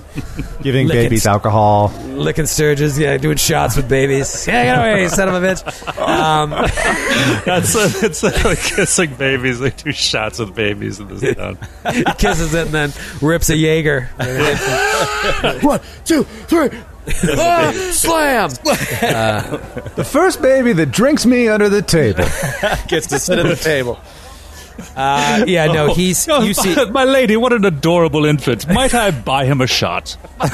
Giving Lick it. babies alcohol. licking stirges, yeah, doing shots with babies. Yeah, get away, you son of a bitch. Um, That's it's like kissing babies. They do shots with babies in this town. he kisses it and then rips a Jaeger. One, two, three. Ah, slam! The first baby that drinks me under the table. Gets to sit at the table. Uh, yeah, no, he's you see. my lady, what an adorable infant! Might I buy him a shot?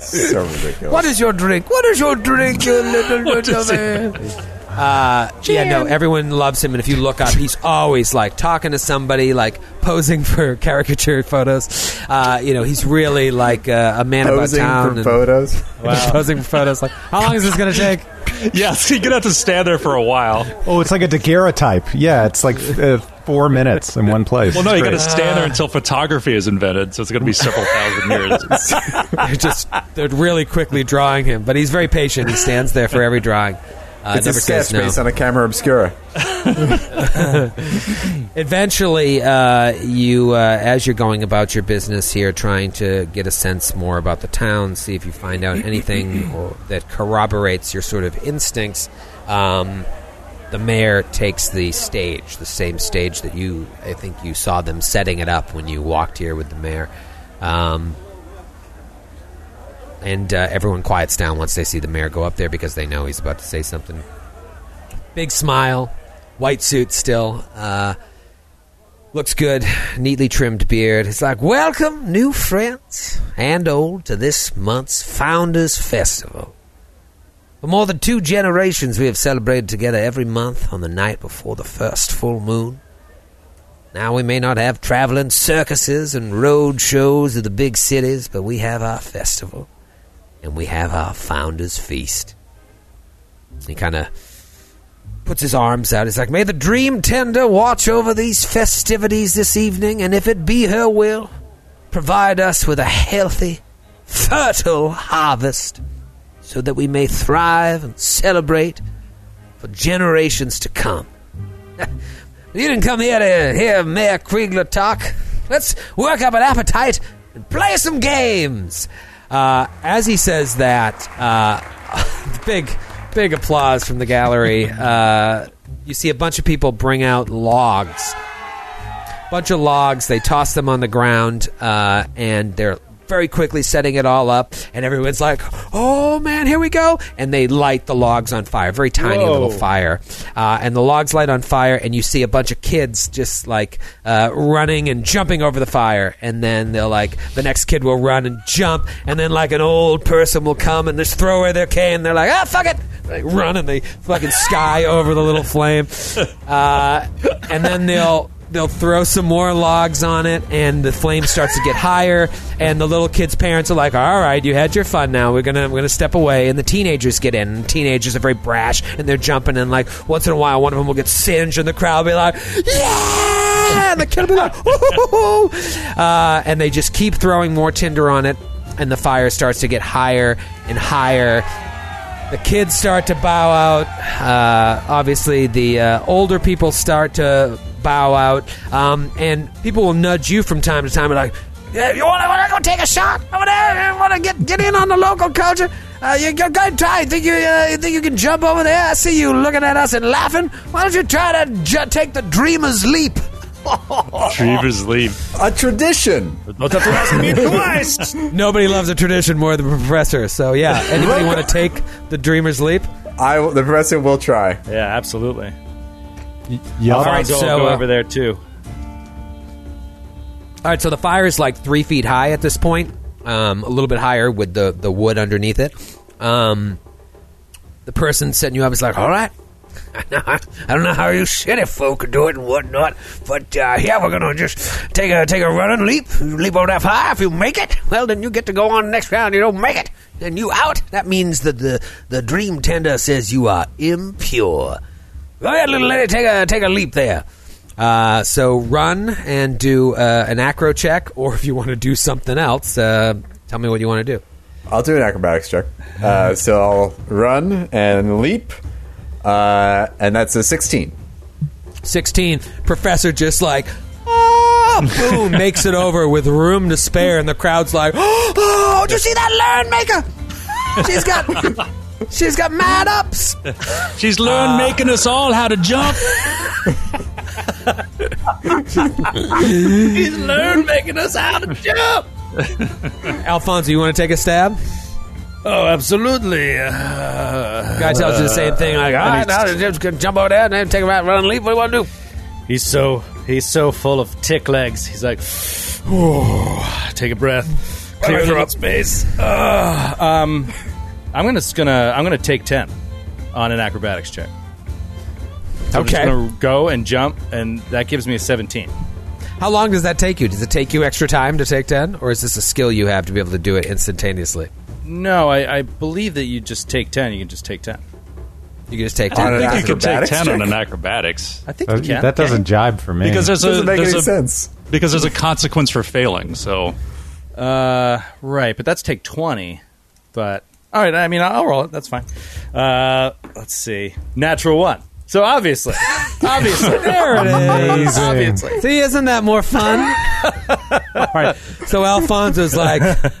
So ridiculous. What is your drink? What is your drink, you little What is man? Uh, yeah, no, everyone loves him, and if you look up, he's always like talking to somebody, like posing for caricature photos. Uh, you know, he's really like uh, a man Posing about town. for and- photos. posing for photos. Like, how long is this going to take? yes, you're gonna have to stand there for a while. Oh, it's like a daguerreotype. Yeah, it's like uh, four minutes in one place. Well, no, It's you got to stand there until photography is invented, so it's going to be several thousand years. They're just they're really quickly drawing him, but he's very patient. He stands there for every drawing. Uh, It's a sketch no. based on a camera obscura. Eventually, uh, you, uh, as you're going about your business here, trying to get a sense more about the town, see if you find out anything or, that corroborates your sort of instincts. Um, the mayor takes the stage, the same stage that you, I think, you saw them setting it up when you walked here with the mayor. Um, and uh, everyone quiets down once they see the mayor go up there because they know he's about to say something. Big smile, white suit still. Uh, looks good, neatly trimmed beard. It's like, welcome, new friends and old, to this month's Founders Festival. For more than two generations, we have celebrated together every month on the night before the first full moon. Now we may not have traveling circuses and road shows of the big cities, but we have our festival, and we have our Founders Feast. He kind of puts his arms out. He's like, May the dream tender watch over these festivities this evening, and if it be her will, provide us with a healthy, fertile harvest, so that we may thrive and celebrate for generations to come. you didn't come here to hear Mayor Kriegler talk. Let's work up an appetite and play some games. Uh, as he says that, uh, big, big applause from the gallery. Uh, you see a bunch of people bring out logs. Bunch of logs. They toss them on the ground, uh, and they're very quickly setting it all up. And everyone's like, "Oh man, here we go!" And they light the logs on fire. Very tiny Whoa. little fire, uh, and the logs light on fire. And you see a bunch of kids just like uh, running and jumping over the fire. And then they'll like the next kid will run and jump, and then like an old person will come and just throw away their cane. They're like, "Ah, fuck it!" They run and they fucking sky over the little flame, uh, and then they'll they'll throw some more logs on it and the flame starts to get higher and the little kids parents are like all right you had your fun now. We're gonna we're gonna step away. And the teenagers get in. And teenagers are very brash and they're jumping and like once in a while one of them will get singed and the crowd will be like yeah! And the kid will be like uh, and they just keep throwing more tinder on it and the fire starts to get higher and higher. The kids start to bow out. Uh, obviously, the uh, older people start to bow out, um, and people will nudge you from time to time, and like, yeah, "You want to go take a shot I want to get get in on the local culture? Uh, you go go and try. Think you, uh, you think you can jump over there? I see you looking at us and laughing. Why don't you try to ju- take the dreamer's leap?" Dreamers leave. A tradition. Don't have to ask me twice. Nobody loves a tradition more than the professor. So yeah, anybody want to take the dreamer's leap? I the professor will try. Yeah, absolutely. Yup. All right, Alfonso so, go uh, over there too. All right, so the fire is like three feet high at this point, um, a little bit higher with the, the wood underneath it. Um, the person setting you up is like, all right. I don't know how you city folk do it and whatnot, but uh, yeah, we're gonna just take a take a running leap. Leap over that high. If you make it, well, then you get to go on the next round. You don't make it, then you out. That means that the the dream tender says you are impure. Go ahead, little lady, take a take a leap there. Uh, so run and do uh, an acro check, or if you want to do something else, uh, tell me what you want to do. I'll do an acrobatics check. Uh, so I'll run and leap, uh, and that's a 16. 16. Professor just like, ah, boom, makes it over with room to spare, and the crowd's like, oh, did you see that learn maker? She's got, she's got mad ups. She's learned making us all how to jump. She's learned making us how to jump. Alfonso, you want to take a stab? Oh, absolutely. Uh, Guy tells you the same thing. Like, all right, now just jump over there and take a run and leave. What do you want to do? He's so he's so full of tick legs. He's like, take a breath, clear a little space. Uh, um, I'm gonna gonna I'm gonna take ten on an acrobatics check. So I'm just gonna go and jump, and that gives me a 17. How long does that take you? Does it take you extra time to take 10? Or is this a skill you have to be able to do it instantaneously? No, I, I believe that you just take 10. You can just take 10. You can just take On 10. an I think you can take acrobatics ten on an acrobatics I think Uh, you can. that doesn't jibe for me. because there's a Doesn't make there's any a, sense. because there's a consequence for failing. So Uh, right, but that's take 20. But, all right, I mean, I'll roll it. That's fine. Uh, let's see. Natural one. So obviously. obviously. There it is. obviously. See, isn't that more fun? All right. So Alfonso's like,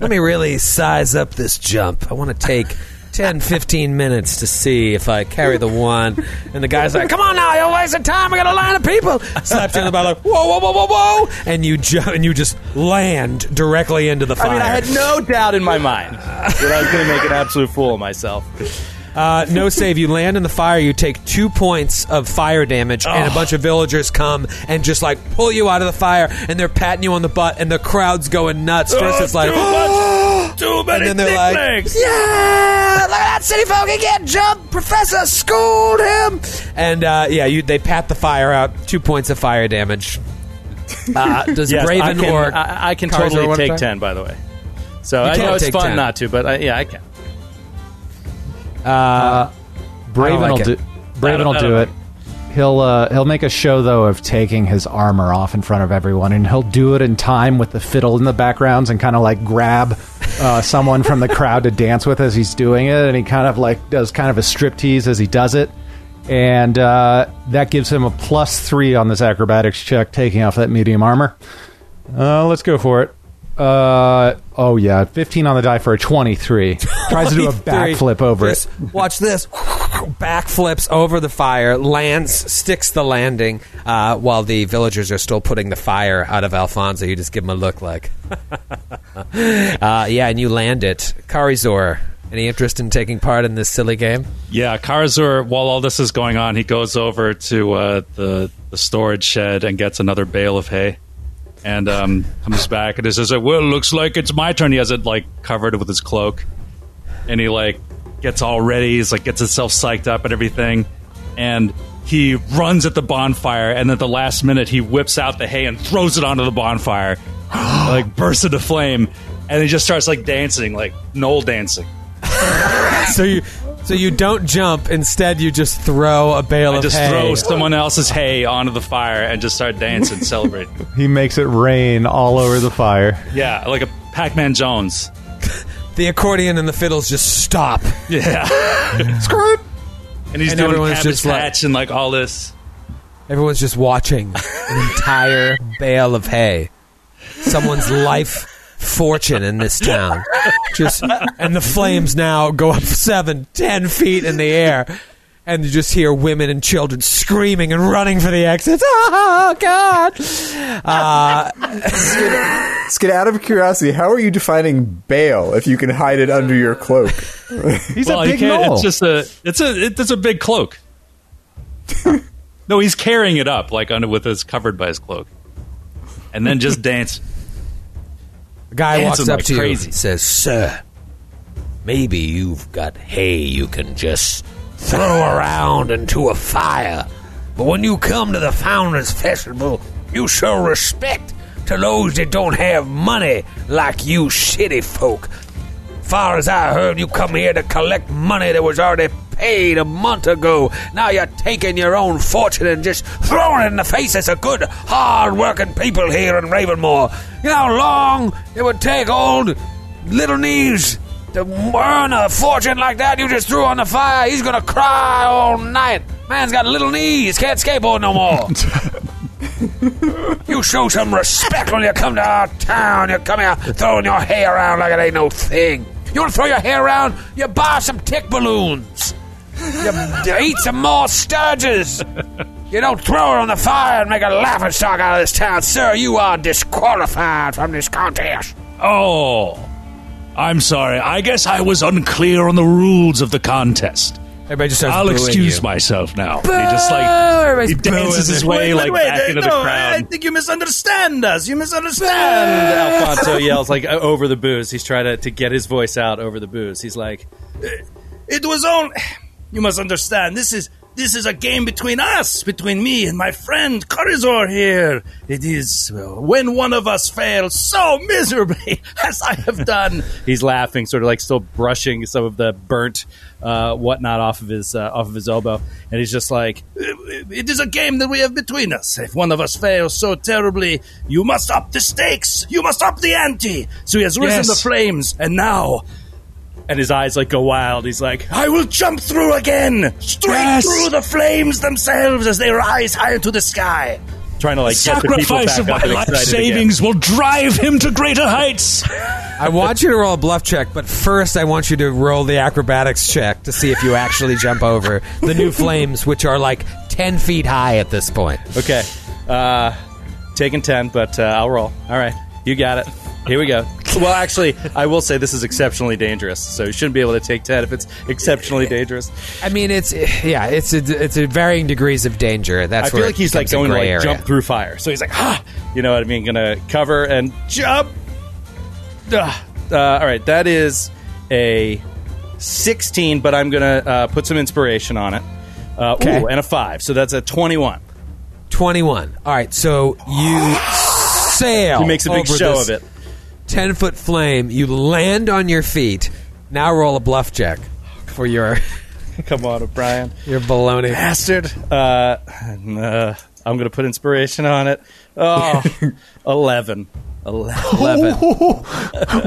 let me really size up this jump. I want to take 10, 15 minutes to see if I carry the one. And the guy's like, come on now, you're wasting time. We got a line of people. Slaps you in the back like, whoa, whoa, whoa, whoa, whoa. And you, ju- and you just land directly into the fire. I mean, I had no doubt in my mind that I was going to make an absolute fool of myself. Uh, no save. You land in the fire. You take two points of fire damage, and a bunch of villagers come and just like pull you out of the fire, and they're patting you on the butt, and the crowd's going nuts. First, it's like, Too many and then they're like, legs. yeah, look at that city folk. He can't jump. Professor schooled him. And uh, yeah, you they pat the fire out. Two points of fire damage. Uh, does Yes, Braven I can, or I, I can Karzor totally wanna take try? 10, by the way. So You I can know it's take fun 10. not to, but I, yeah, I can. Uh, Braven I don't will like do. it. Braven will don't do like it. He'll uh, he'll make a show though of taking his armor off in front of everyone, and he'll do it in time with the fiddle in the backgrounds and kind of like grab uh, someone from the crowd to dance with as he's doing it, and he kind of like does kind of a striptease as he does it, and uh, that gives him a plus three on this acrobatics check, taking off that medium armor. Uh, let's go for it. Uh oh yeah, fifteen on the die for a twenty-three. Tries to do a backflip over Just it. Watch this. Backflips over the fire, lands, sticks the landing, uh, while the villagers are still putting the fire out of Alfonso. You just give him a look like, uh, yeah, and you land it. Karizor, any interest in taking part in this silly game? Yeah, Karazur, while all this is going on, he goes over to uh, the, the storage shed and gets another bale of hay. And um, comes back and he says, "Well, looks like it's my turn." He has it like covered with his cloak, and he like gets all ready. He's like gets himself psyched up and everything, and he runs at the bonfire. And at the last minute, he whips out the hay and throws it onto the bonfire, like bursts into flame, and he just starts like dancing, like knoll dancing. So you, so you don't jump. Instead, you just throw a bale I of just hay. throw someone else's hay onto the fire and just start dancing, celebrating. He makes it rain all over the fire. Yeah, like a Pac-Man Jones. the accordion and the fiddles just stop. Yeah, Screw it. and he's And doing everyone's cabbage just like- patch and like all this. Everyone's just watching an entire bale of hay. Someone's life fortune in this town. Just and the flames now go up seven, ten feet in the air. And you just hear women and children screaming and running for the exits. Oh God! Uh, Skid, out of curiosity, how are you defining bail if you can hide it under your cloak? He's well, a big can't. It's just a. It's a. It's a big cloak. no, he's carrying it up like under with his covered by his cloak, and then just dance. A guy Dancing walks up like to you crazy. and says, "Sir, maybe you've got hay you can just throw around into a fire, but when you come to the Founders Festival, you show respect to those that don't have money like you shitty folk. Far as I heard, you come here to collect money that was already paid a month ago. Now you're taking your own fortune and just throwing it in the faces of good, hard-working people here in Ravenmoor. You know how long it would take old Little Knees to earn a fortune like that you just threw on the fire? He's gonna cry all night. Man's got little knees, can't skateboard no more. You show some respect when you come to our town. You come here throwing your hair around like it ain't no thing. You want to throw your hair around? You buy some tick balloons. You, you eat some more stirges. You don't throw her on the fire and make a laughing stock out of this town, sir. You are disqualified from this contest. Oh, I'm sorry. I guess I was unclear on the rules of the contest. Everybody just starts I'll booing excuse you. myself now. He just like Everybody's he dances his you. way like back into the no, crowd. I think you misunderstand us. You misunderstand. Alfonso yells like uh, over the booze. He's trying to, to get his voice out over the booze. He's like, "It was on. You must understand. This is this is a game between us, between me and my friend Corizor here. It is uh, when one of us fails so miserably as I have done." He's laughing, sort of like still brushing some of the burnt uh, whatnot off of his uh, off of his elbow, and he's just like, "It is a game that we have between us. If one of us fails so terribly, you must up the stakes. You must up the ante." So he has risen Yes. the flames, and now. And his eyes like go wild. He's like, "I will jump through again, straight Yes. through the flames themselves as they rise high into the sky." Trying to like get the people Sacrifice back of my life excited again. savings will drive him to greater heights. I want you to roll a bluff check, but first I want you to roll the acrobatics check to see if you actually jump over the new flames, which are like 10 feet high at this point. Okay. Uh, taking 10, but uh, I'll roll. All right. You got it. Here we go. Well, actually, I will say this is exceptionally dangerous, so you shouldn't be able to take 10 if it's exceptionally dangerous. I mean, it's yeah, it's a, it's a varying degrees of danger. That's I feel like he's like going to like area. jump through fire. So he's like, ah, you know what I mean? Gonna cover and jump. Uh, all right, that is a 16, but I'm gonna uh, put some inspiration on it. Uh, Okay. ooh, and a 5, so that's a 21. 21. All right, so you sail. He makes a big over show of it. 10 foot flame. You land on your feet. Now roll a bluff check for your Come on, O'Brien. your baloney. bastard. Uh, uh, I'm going to put inspiration on it. Oh, 11. 11.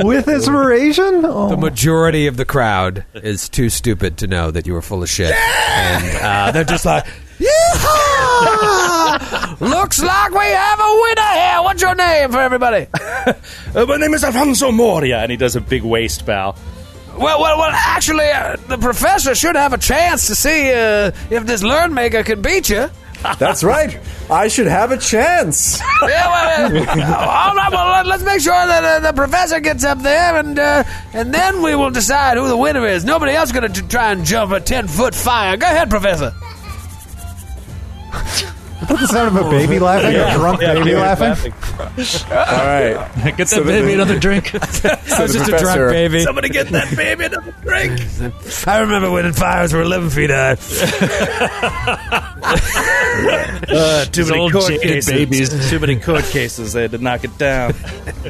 With inspiration? Oh. The majority of the crowd is too stupid to know that you were full of shit, and uh, they're just like, "Yeehaw! Looks like we have a winner here. What's your name for everybody?" Uh, my name is Alfonso Moria. And he does a big waist bow. Well, well, well. Actually, uh, the professor should have a chance to see uh, if this learn maker can beat you. That's right. I should have a chance. Yeah, well, uh, all right. Well, let- let's make sure that uh, the professor gets up there, and uh, and then we will decide who the winner is. Nobody else going to try and jump a ten foot fire. Go ahead, professor. That's the sound of a baby laughing, a drunk baby laughing. All right. Get that So the- baby another drink. So I was just a drunk baby. Somebody get that baby another drink. I remember when the fires were eleven feet high. Uh, too These many old court cases. babies. Too many court cases. They had to knock it down.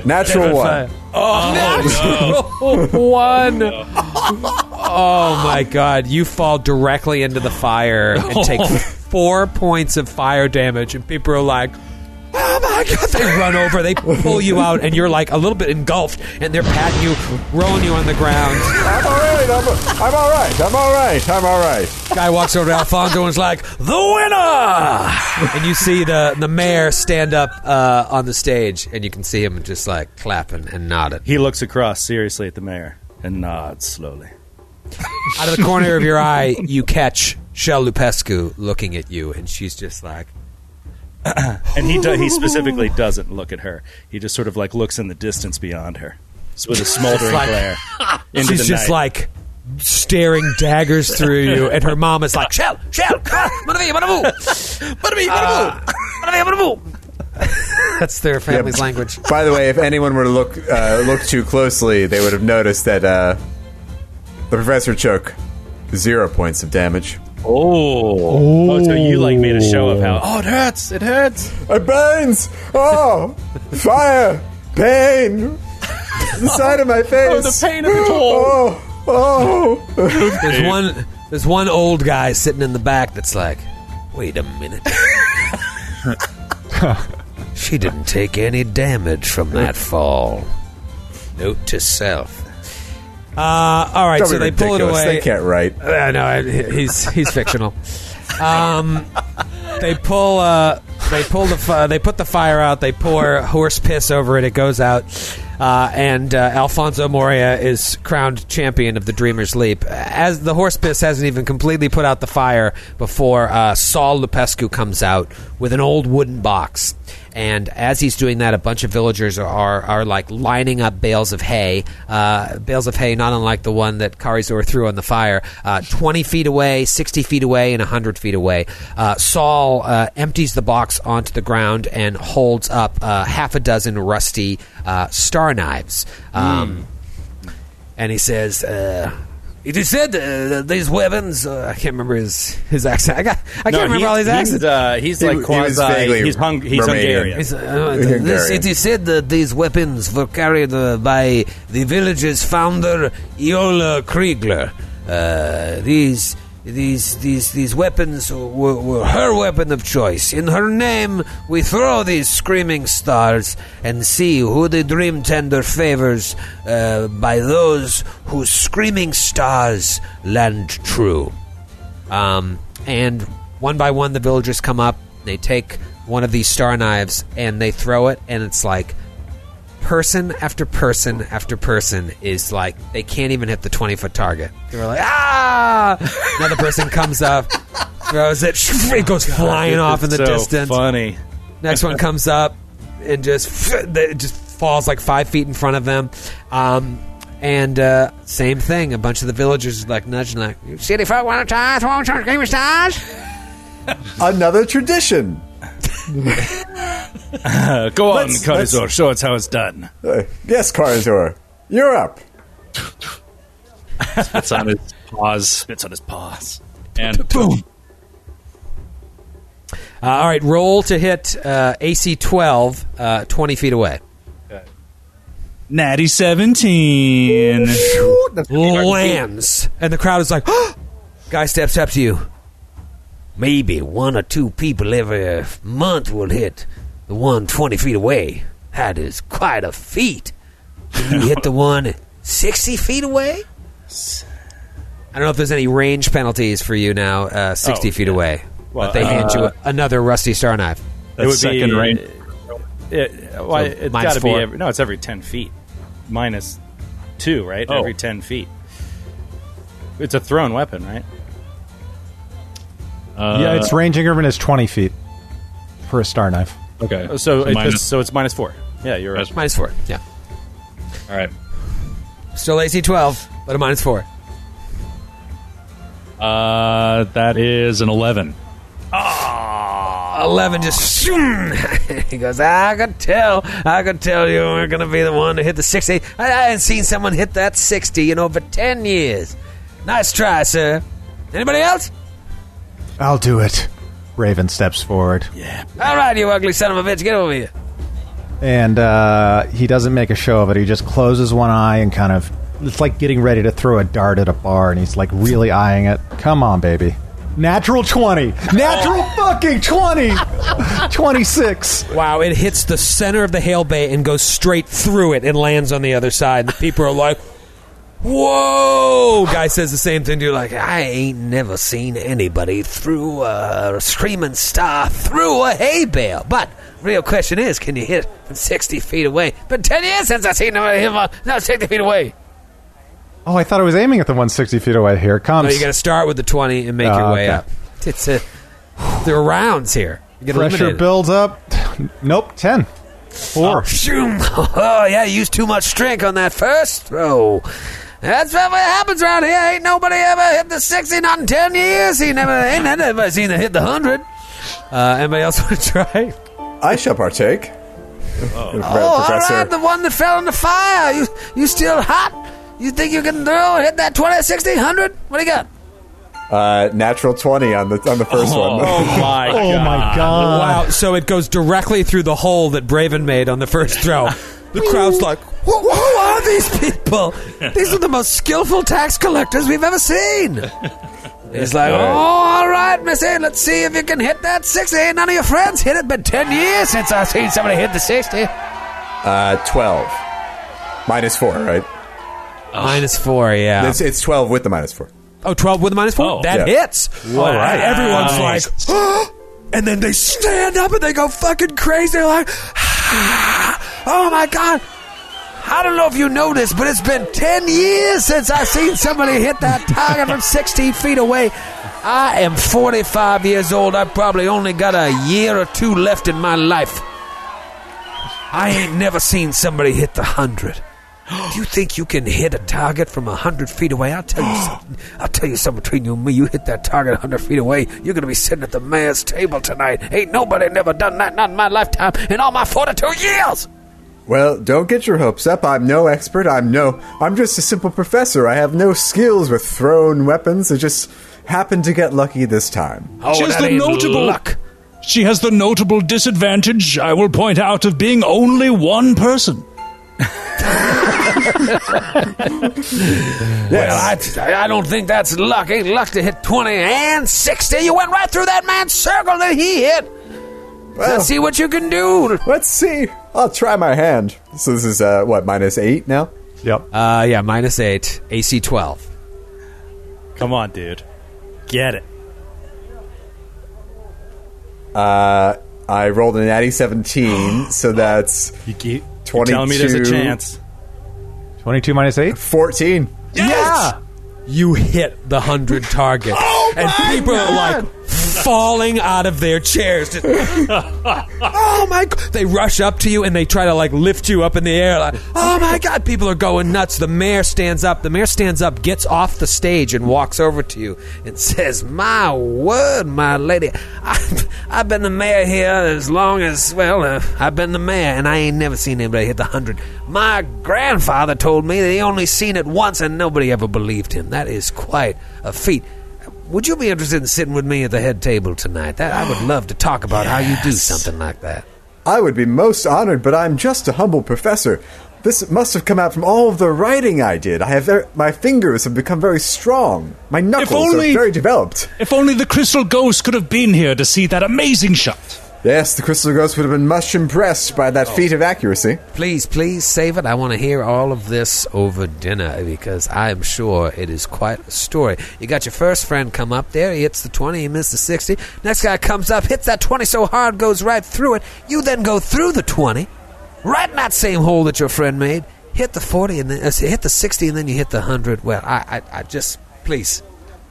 Natural one. Oh, one. Oh my god! You fall directly into the fire and take four points of fire damage, and people are like. Oh my god! They run over, they pull you out, and you're like a little bit engulfed, and they're patting you, rolling you on the ground. I'm all right. I'm, I'm all right. I'm all right. I'm all right. Guy walks over to Alfonso and is like, "The winner!" And you see the the mayor stand up uh, on the stage, and you can see him just like clapping and nodding. He looks across seriously at the mayor and nods slowly. Out of the corner of your eye, you catch Shell Lupescu looking at you, and she's just like, And he do, he specifically doesn't look at her. He just sort of like looks in the distance beyond her, just with a smoldering like- glare. Into she's the just night. like staring daggers through you, and her mom is like, Shell, Shell, come on, bada-bee, bada-boo. Bada-bee, bada-boo. bada-bee. That's their family's language. By the way, if anyone were to look uh, look too closely, they would have noticed that uh, the professor took zero points of damage. Oh. Oh, so you like made a show of how? Oh, it hurts! It hurts! It burns! Oh, fire, pain, the side of my face. Oh, the pain of it all! Oh, oh. There's one. There's one old guy sitting in the back that's like, "Wait a minute." she didn't take any damage from that fall. Note to self. Uh, all right, so they pull it away. They can't write. Uh, no, I- he's he's fictional. Um, they pull uh, they pull the fi- they put the fire out. They pour horse piss over it. It goes out. Uh, and uh, Alfonso Moria is crowned champion of the Dreamer's Leap. As the horse piss hasn't even completely put out the fire before uh, Saul Lupescu comes out with an old wooden box. And as he's doing that, a bunch of villagers are, are, like lining up bales of hay, uh, bales of hay not unlike the one that Karizor threw on the fire, uh, 20 feet away, 60 feet away, and 100 feet away. Uh, Saul uh, empties the box onto the ground and holds up uh, half a dozen rusty uh, star knives. Um, And he says, uh, it is said uh, that these weapons. Uh, I can't remember his, his accent. I, got, I No, can't remember he's, all these he's, accents. uh, he's like he quasi. vaguely He's, hung, he's Romanian. Hungarian. It's, uh, Hungarian. this, it is said that these weapons were carried uh, by the village's founder, Iola Kriegler. Uh, these, these, these, these weapons were, were her weapon of choice. In her name, we throw these screaming stars and see who the dream tender favors uh, by those whose screaming stars land true. Um, and one by one, the villagers come up. They take one of these star knives and they throw it, and it's like person after person after person is like they can't even hit the twenty foot target. They're like ah. Another person comes up, throws it, it goes flying off in the so distance. Funny. Next one comes up and just it just falls like five feet in front of them. Um, and uh, same thing. A bunch of the villagers are like nudging, like, "You "City folk want to tie? Want to game of stars?" Another tradition. Uh, go on, Let's- Karazor. Show us how it's done. Uh, yes, Karazor, you're up. It's on his paws. Spits on his paws. And boom. Uh, all right, roll to hit uh, AC 12, uh, 20 feet away. Natty 17. Lands. And the crowd is like, guy steps up to you. Maybe one or two people every month will hit the one 20 feet away. That is quite a feat. Can you hit the one 60 feet away? I don't know if there's any range penalties for you now, uh, 60 Oh, feet yeah. away. Well, but they hand you uh, another rusty star knife. It would second be range. It, well, So it's minus got to be four. every, no. It's every ten feet, minus two, right? Oh. Every ten feet. It's a thrown weapon, right? Uh, yeah, its ranging increment is 20 feet for a star knife. Okay. So, it, minus- so it's minus four. Yeah, you're right. Minus Four. Yeah. all right. Still AC 12, but a minus four. Uh, that is an 11. 11 just shoom. he goes i could tell i could tell you weren't going to be the one to hit the 60 I, I hadn't seen someone hit that 60 in over 10 years nice try sir anybody else I'll do it. Raven steps forward. Yeah. All right you ugly son of a bitch get over here And uh, he doesn't make a show of it. He just closes one eye and kind of. It's like getting ready to throw a dart at a bar, and he's like really eyeing it. Come on, baby. Natural 20. Natural fucking 20. 26. wow it hits the center of the hail bay and goes straight through it and lands on the other side the people are like Whoa! Guy says the same thing to you, like, I ain't never seen anybody through a screaming star through a hay bale. But real question is, can you hit from 60 feet away? Been 10 years since I've seen nobody hit from uh, now 60 feet away. Oh, I thought I was aiming at the 160 feet away. Here it comes. No, you got to start with the 20 and make Oh, your way okay. up. It's uh, a, there are rounds here. You get Pressure eliminated. builds up. Nope, 10. Four. Oh, shoom. Oh, yeah, you used too much strength on that first throw. That's what happens around here. Ain't nobody ever hit the 60, not in 10 years. He never, ain't never seen it hit the 100. Uh, anybody else want to try? I shall partake. Oh, all right, the one that fell in the fire. You, you still hot? You think you can throw, and hit that 20, 60, 100? What do you got? uh, natural twenty on the on the first one. Oh my! Oh my god. Wow, so it goes directly through the hole that Braven made on the first throw. The crowd's like, who, who are these people? These are the most skillful tax collectors we've ever seen. He's like, oh, all right, Missy, let's see if you can hit that 60. Ain't none of your friends hit it. Been 10 years since I've seen somebody hit the 60. Uh, twelve minus four, right? Minus four, yeah. It's it's twelve with the minus four. Oh, 12 with a minus 4? Oh. that Yeah. hits. All right. Everyone's like, and then they stand up and they go fucking crazy. They're like, Ah! oh my God. I don't know if you know this, but it's been 10 years since I've seen somebody hit that target from 16 feet away. I am 45 years old. I probably only got a year or two left in my life. I ain't never seen somebody hit the 100. Do you think you can hit a target from a 100 feet away? I'll tell you something. I'll tell you something between you and me. You hit that target a 100 feet away, you're going to be sitting at the mayor's table tonight. Ain't nobody never done that, not in my lifetime, in all my 42 years. Well, don't get your hopes up. I'm no expert. I'm no. I'm just a simple professor. I have no skills with thrown weapons. I just happened to get lucky this time. Oh, She has that the ain't notable- luck. She has the notable disadvantage, I will point out, of being only one person. Well, I, I don't think that's luck. Ain't luck to hit 20 and 60. You went right through that man's circle that he hit. Well, Let's see what you can do. let's see. I'll try my hand. So this is uh, what minus eight now. Yep. Uh, yeah, minus 8, AC 12. Come on, dude. Get it. Uh, I rolled an natty seventeen, so that's You keep you're telling me there's a chance. 22 minus 8? fourteen. Yeah! You hit the 100 target. Oh and people are like falling out of their chairs. Just, oh my. They rush up to you and they try to like lift you up in the air. Like, oh my god. People are going nuts. The mayor stands up. The mayor stands up, gets off the stage, and walks over to you and says, My word, my lady. I've, I've been the mayor here as long as, well, uh, I've been the mayor and I ain't never seen anybody hit the 100. My grandfather told me that he only seen it once and nobody ever believed him. That is quite a feat. Would you be interested in sitting with me at the head table tonight? That I would love to talk about how you do something like that. I would be most honored, but I'm just a humble professor. This must have come out from all of the writing I did. I have ver- my fingers have become very strong. My knuckles only- are very developed. If only the Crystal Ghost could have been here to see that amazing shot. Yes, the Crystal Ghost would have been much impressed by that feat of accuracy. Please, please save it. I want to hear all of this over dinner because I'm sure it is quite a story. You got your first friend come up there, he hits the 20, he missed the 60. Next guy comes up, hits that 20 so hard, goes right through it. You then go through the 20, right in that same hole that your friend made, hit the 40, and then uh, hit the 60, and then you hit the 100. Well, I, I, I just, please.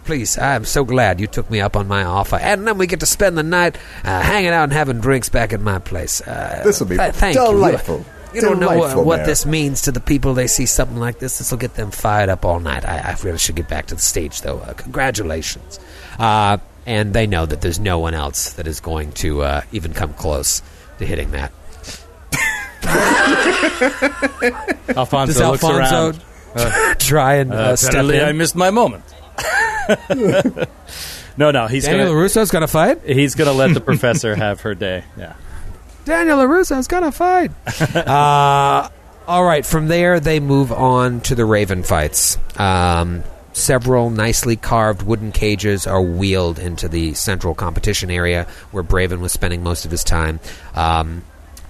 Please, I'm so glad you took me up on my offer, and then we get to spend the night uh, hanging out and having drinks back at my place. Uh, This will be th- thank you. delightful. You don't know what, what this means to the people. They see something like this. This will get them fired up all night. I, I really should get back to the stage, though. Uh, congratulations. Uh, and they know that there's no one else that is going to uh, even come close to hitting that. Alfonso Does looks Alfonso around. try and uh, Uh, step apparently I missed my moment. no, no, he's Daniel gonna LaRusso's got to fight? he's gonna let the professor have her day. Yeah. Daniel LaRusso's got to fight. uh, all right, from there, they move on to the Raven fights. Um, several nicely carved wooden cages are wheeled into the central competition area where Braven was spending most of his time. Um,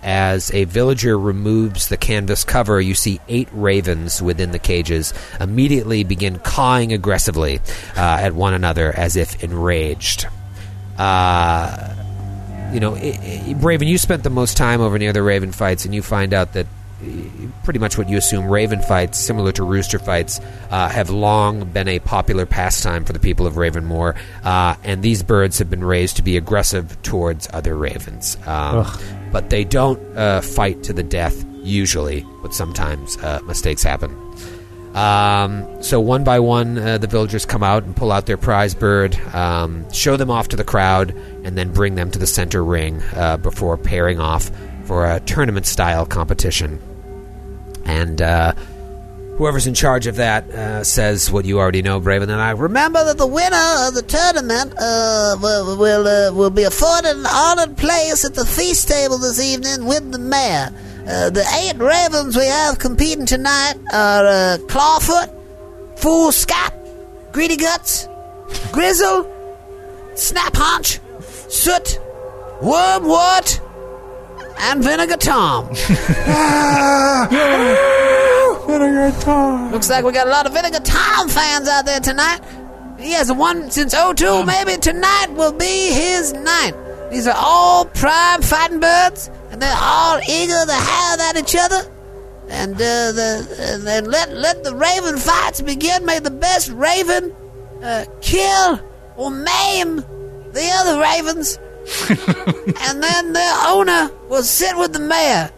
as a villager removes the canvas cover, you see eight ravens within the cages immediately begin cawing aggressively uh, at one another as if enraged. Uh, you know, i i Raven, you spent the most time over near the Raven fights, and you find out that pretty much what you assume Raven fights, similar to Rooster fights, uh, have long been a popular pastime for the people of Ravenmoor, uh, and these birds have been raised to be aggressive towards other ravens. Um, but they don't uh, fight to the death usually, but sometimes uh, mistakes happen. Um, so one by one, uh, the villagers come out and pull out their prize bird, um, show them off to the crowd, and then bring them to the center ring uh, before pairing off for a tournament-style competition. And uh, whoever's in charge of that uh, says what you already know, Braven. And I remember that the winner of the tournament uh, will will, uh, will be afforded an honored place at the feast table this evening with the mayor. Uh, the eight ravens we have competing tonight are uh, Clawfoot, Fool's Cap, Greedy Guts, Grizzle, Snap Haunch, Soot, Wormwort, and Vinegar Tom. Vinegar Tom. Looks like we got a lot of Vinegar Tom fans out there tonight. He hasn't won since 02. Maybe tonight will be his night. These are all prime fighting birds, and they're all eager to have at each other. and uh, the and then let let the raven fights begin. May the best raven uh, kill or maim the other ravens, and then the owner will sit with the mayor.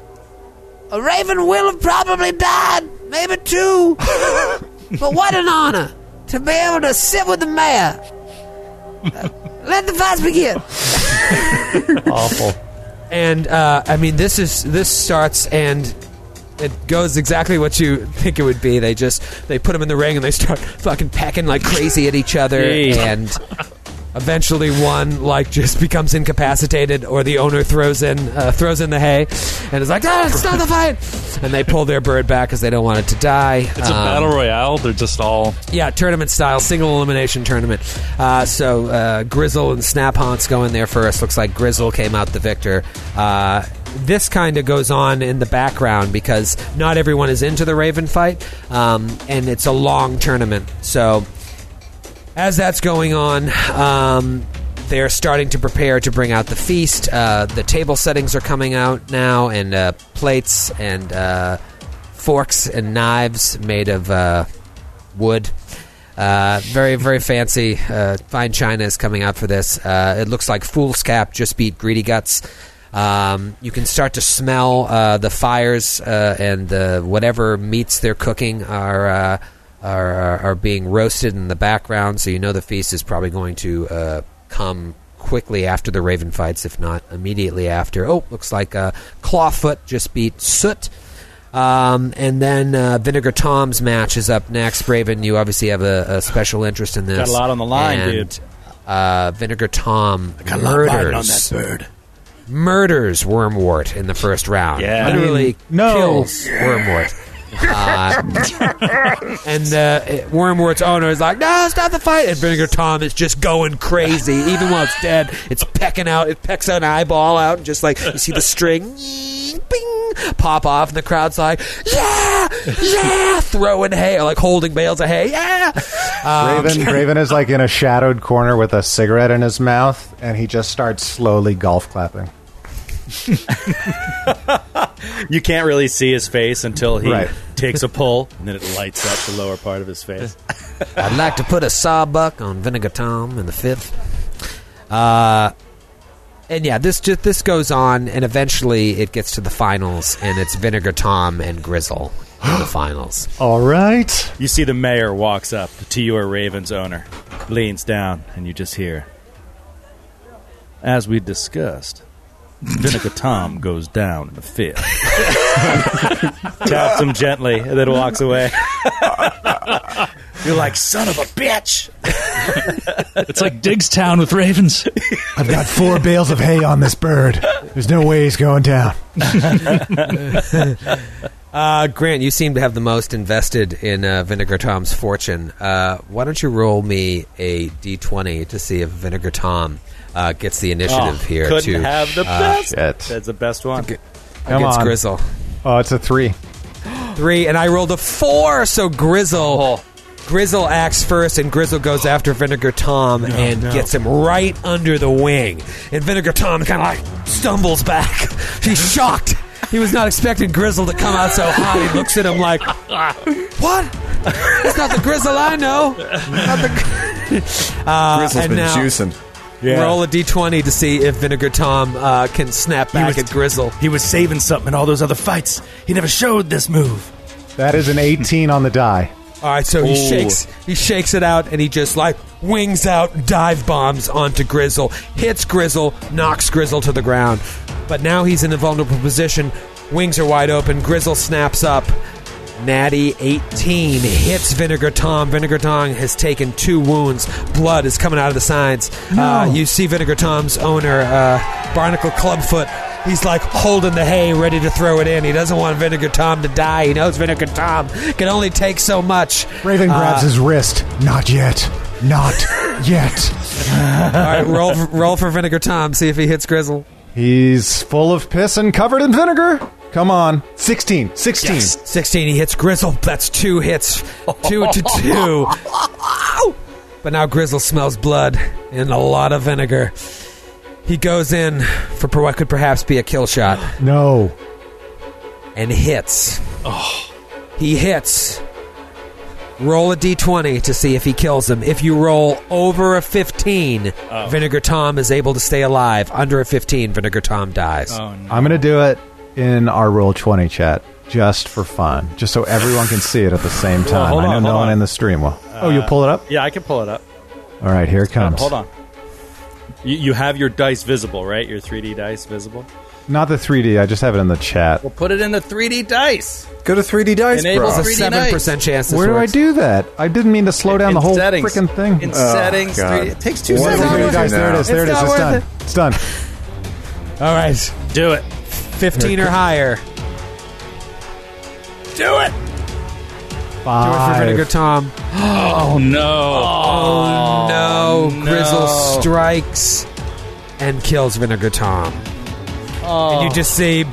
A raven will have probably died, maybe two, but what an honor to be able to sit with the mayor. Uh, let the fights begin. Awful. And uh, I mean, this is this starts and it goes exactly what you think it would be. They just they put them in the ring and they start fucking pecking like crazy at each other, Jeez. and eventually one like just becomes incapacitated, or the owner throws in uh, throws in the hay and is like, "Ah, stop the fight!" And they pull their bird back because they don't want it to die. It's a Um, battle royale. They're just all yeah, tournament style, single elimination tournament. Uh, so uh, Grizzle and Snap Haunch go in there first. Looks like Grizzle came out the victor. Uh, this kind of goes on in the background because not everyone is into the Raven fight, um, and it's a long tournament. So as that's going on, um, they're starting to prepare to bring out the feast. Uh, the table settings are coming out now, and uh, plates and uh, forks and knives made of uh, wood. Uh, very, very fancy. Uh, fine china is coming out for this. It looks like Fool's Cap just beat Greedy Guts. Um, you can start to smell the fires and the whatever meats they're cooking are, are are are being roasted in the background. So you know the feast is probably going to uh, come quickly after the Raven fights, if not immediately after. Oh, looks like uh, Clawfoot just beat Soot. Um, and then uh, Vinegar Tom's match is up next. Raven, you obviously have a, a special interest in this. Got a lot on the line, And, dude. Uh, Vinegar Tom Got a lot murders on that bird. murders Wormwort in the first round. Yeah. literally no. kills Wormwort. Uh, and uh, Wormwort's owner is like, "No, stop the fight!" And Vinegar Tom is just going crazy, even while it's dead. It's pecking out, it pecks an eyeball out, and just like you see the string, bing, pop off, and the crowd's like, "Yeah, yeah!" Throwing hay, or like holding bales of hay, yeah. Um, Raven, Raven is like in a shadowed corner with a cigarette in his mouth, and he just starts slowly golf clapping. You can't really see his face until he Right. takes a pull, and then it lights up the lower part of his face. I'd like to put a sawbuck on Vinegar Tom in the fifth. Uh, and yeah, this just this goes on, and eventually it gets to the finals, and it's Vinegar Tom and Grizzle in the finals. All right. You see the mayor walks up to your Ravens owner, leans down, and you just hear, as we discussed, Vinegar Tom goes down in the fifth. Taps him gently, and then walks away. You're like, son of a bitch! it's like Diggstown with ravens. I've got four bales of hay on this bird. There's no way he's going down. Uh, Grant, you seem to have the most invested in uh, Vinegar Tom's fortune. Uh, why don't you roll me a d20 to see if Vinegar Tom uh, gets the initiative Oh, here couldn't to have the uh, best. shit. That's the best one. Come against on. Grizzle. Oh, it's a three. Three, and I rolled a four, so Grizzle. Grizzle acts first, and Grizzle goes after Vinegar Tom and gets him right under the wing. And Vinegar Tom kind of like stumbles back. He's shocked. He was not expecting Grizzle to come out so hot. He looks at him like, "What? It's not the Grizzle I know." Not the. uh, Grizzle's and been now juicing. Roll a d20 to see if Vinegar Tom uh, can snap back was- at Grizzle. He was saving something in all those other fights. He never showed this move. That is an 18 on the die. All right, so he Ooh. shakes he shakes it out and he just like wings out dive bombs onto Grizzle, hits Grizzle, knocks Grizzle to the ground. But now he's in a vulnerable position. Wings are wide open. Grizzle snaps up. Natty 18 hits Vinegar Tom. Vinegar Tom has taken two wounds. Blood is coming out of the sides. Uh, you see Vinegar Tom's owner, uh, Barnacle Clubfoot. He's like holding the hay, ready to throw it in. He doesn't want Vinegar Tom to die. He knows Vinegar Tom can only take so much. Raven grabs his wrist. Not yet. Not yet. All right, roll roll for Vinegar Tom. See if he hits Grizzle. He's full of piss and covered in vinegar. Come on. 16. 16. 16. He hits Grizzle. That's two hits. Two to two. But now Grizzle smells blood and a lot of vinegar. He goes in for what could perhaps be a kill shot No. and hits. Oh. He hits. Roll a d20 to see if he kills him. If you roll over a 15, Vinegar Tom is able to stay alive. Under a 15, Vinegar Tom dies. Oh no. I'm going to do it in our Roll20 chat just for fun, just so everyone can see it at the same time. hold I know no hold one in the stream will. oh, you'll pull it up? Yeah, I can pull it up. All right, here it Uh, comes. hold on. You, you have your dice visible, right? Your 3D dice visible. Not the 3D, I just have it in the chat. Well, put it in the 3D dice. Go to 3D Dice, Enable bro. A 7% chance this Where do I do that? I didn't mean to slow down In the whole settings. freaking thing. In Oh, settings, 3D. It takes two What There seconds. gonna it is, there it now? is, there it It's It's done. it. It's done. All right. Do it. 15 or higher. Do it. Do it for Vinegar Five. Tom. Oh no! Oh, no. Oh, no. Grizzle strikes and kills Vinegar Tom. Oh. And you oh. just see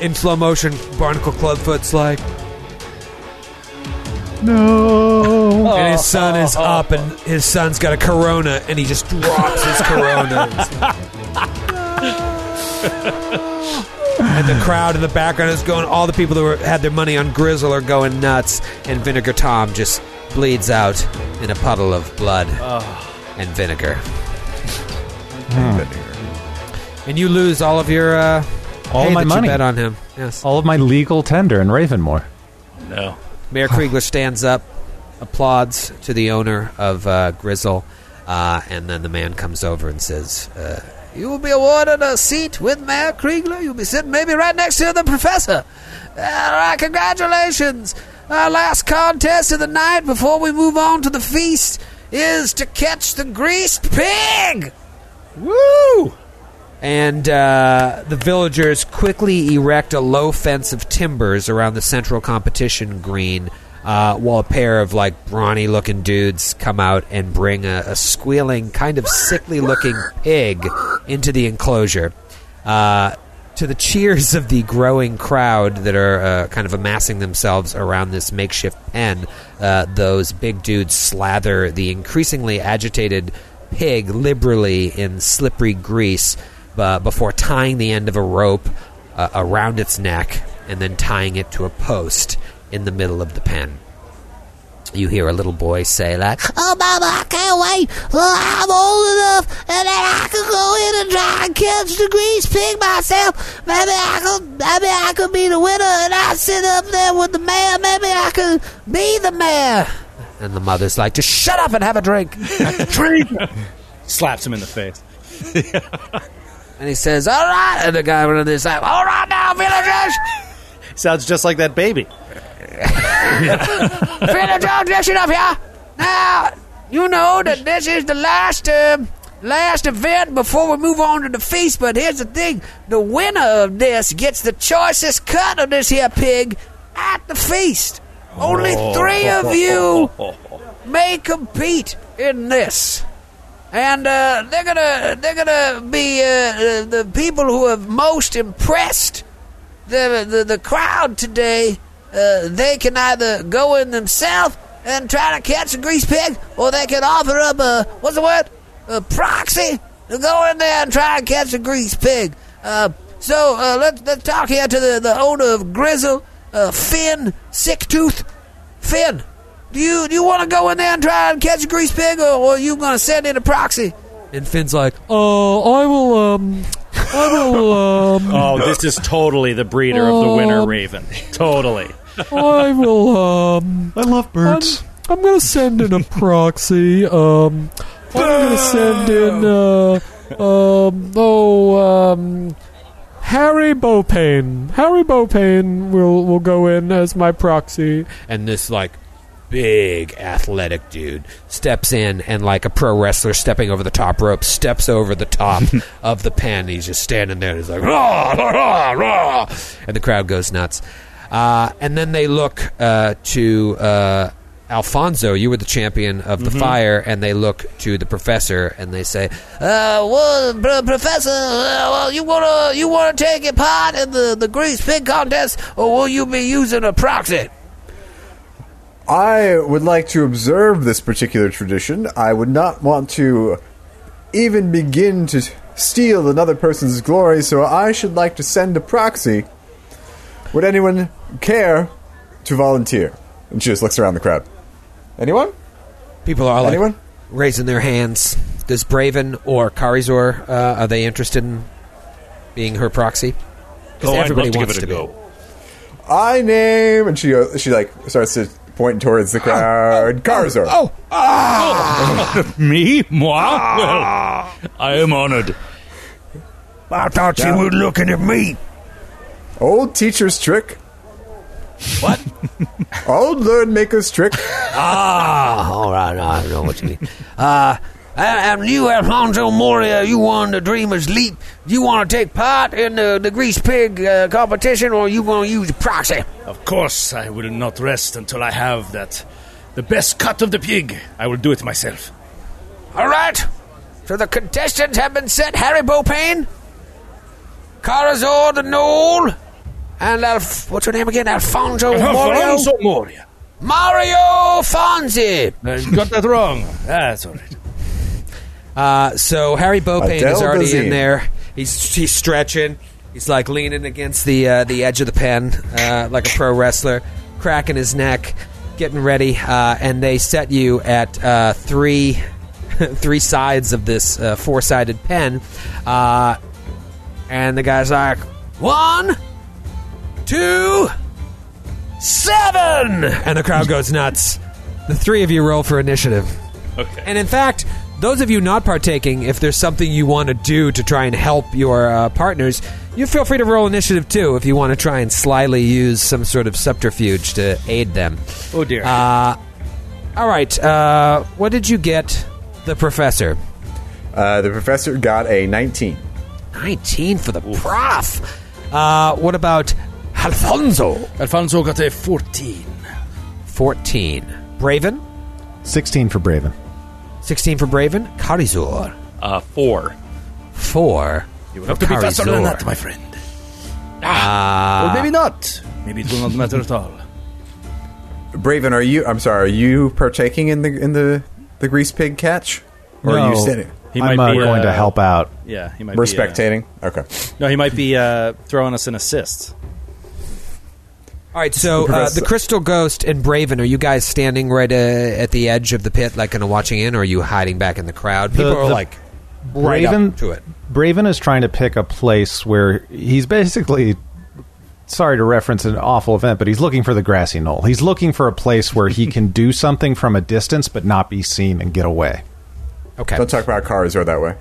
in slow motion Barnacle Clubfoot's like, No. Oh. and his son is up, and his son's got a Corona, and he just drops his Corona. And the crowd in the background is going. All the people that were, had their money on Grizzle are going nuts, and Vinegar Tom just bleeds out in a puddle of blood and vinegar. And you lose all of your uh, All pay my that money. You bet on him. Yes. All of my legal tender in Ravenmoor. No. Mayor Kriegler stands up, applauds to the owner of uh, Grizzle, uh, and then the man comes over and says, uh, "You will be awarded a seat with Mayor Kriegler. You'll be sitting maybe right next to the professor. All right, congratulations! Our last contest of the night before we move on to the feast is to catch the greased pig." Woo! and uh, the villagers quickly erect a low fence of timbers around the central competition green uh, while a pair of like brawny looking dudes come out and bring a, a squealing kind of sickly looking pig into the enclosure. Uh, to the cheers of the growing crowd that are uh, kind of amassing themselves around this makeshift pen uh, those big dudes slather the increasingly agitated pig liberally in slippery grease uh, before tying the end of a rope uh, around its neck and then tying it to a post in the middle of the pen. You hear a little boy say, like, Oh, Mama, I can't wait till I'm old enough and then I can go in and try and catch the grease pig myself. Maybe I could, maybe I could be the winner and I sit up there with the mayor. Maybe I could be the mayor. and the mother's like, just shut up and have a drink. drink. Slaps him in the face. And he says, all right. And the guy running this side, all right now, villagers. Sounds just like that baby. Villagers, listen up here. Now, you know that this is the last, uh, last event before we move on to the feast. But here's the thing: the winner of this gets the choicest cut of this here pig at the feast. Only three of you may compete in this. And uh, they're gonna they're gonna be uh, the people who have most impressed the the, the crowd today. Uh, they can either go in themselves and try to catch a grease pig, or they can offer up a what's the word? A proxy to go in there and try and catch a grease pig. Uh, so uh, let's let's talk here to the, the owner of Grizzle, uh, Finn Sicktooth. Finn, do you do you want to go in there and try and catch a grease pig, or, or are you going to send in a proxy? And Finn's like, "Oh, I will. Um, I will. Um, Oh, this is totally the breeder of the winter raven. Totally. I will. Um, I love birds. I'm, I'm gonna send in a proxy. Um, I'm gonna send in. Uh, um, oh, um, Harry Bopane. Harry Bopane will will go in as my proxy. And this like big athletic dude steps in and like a pro wrestler stepping over the top rope steps over the top of the pen he's just standing there and he's like rah, rah, rah, rah, and the crowd goes nuts uh, and then they look uh, to uh, Alfonso, you were the champion of the fire, and they look to the professor and they say, uh, well, Pr- Professor, uh, well, you wanna you wanna take a part in the the grease pig contest, or will you be using a proxy?" I would like to observe this particular tradition. I would not want to even begin to steal another person's glory, so I should like to send a proxy. Would anyone care to volunteer? And she just looks around the crowd. Anyone? People are like Anyone? raising their hands. Does Braven or Karizor uh, are they interested in being her proxy? 'Cause Oh, I'd everybody wants to give it a be. go. I name, and she goes, she like starts to point towards the crowd. Karzor. Oh, Me? Moi? Well, I am honored. I thought you were looking at me. Old teacher's trick. What? Old Lord Maker's trick. Ah, all right, I don't know what you mean. Uh, and you, Alfonso Moria, you won the Dreamer's Leap. You want to take part in the, the Grease Pig uh, competition, or you going to use proxy? Of course, I will not rest until I have that. The best cut of the pig. I will do it myself. All right. So the contestants have been set: Harry Bopane, Carazor the Gnoll, and Alf- what's her name again? Alfonso Moria. Alfonso Moria. Mario Fonzi. Uh, you got that wrong. That's all right. Uh, so Harry Bopane is already Dazeem. in there. He's he's stretching. He's like leaning against the uh, the edge of the pen, uh, like a pro wrestler, cracking his neck, getting ready. Uh, and they set you at uh, three three sides of this uh, four sided pen. Uh, and the guy's like, one, two, seven, and the crowd goes nuts. The three of you roll for initiative. Okay. And in fact, those of you not partaking, if there's something you want to do to try and help your uh, partners, you feel free to roll initiative too if you want to try and slyly use some sort of subterfuge to aid them. Oh dear. Uh, all right. Uh, what did you get, the professor? Uh, the professor got a 19. 19 for the prof. Uh, what about Alfonso? Alfonso got a 14. 14. Braven? 16 for Braven. 16 for Braven. Carizor? Uh, four. 4. You will have to be faster than that, my friend. Ah. or maybe not. Maybe it will not matter at all. Braven, are you? I'm sorry. Are you partaking in the in the the grease pig catch, or are you No. standing? He I'm might uh, be, going uh, to help out. Yeah, he might We're be. uh, spectating. okay. no, he might be uh, throwing us an assist. All right, so uh, the Crystal Ghost and Braven, are you guys standing right uh, at the edge of the pit, like kind of watching in, or are you hiding back in the crowd? People The- are the- like right Braven up to it. Braven is trying to pick a place where he's basically sorry to reference an awful event, but he's looking for the grassy knoll. He's looking for a place where he can do something from a distance but not be seen and get away. Okay. Don't talk about cars or that way.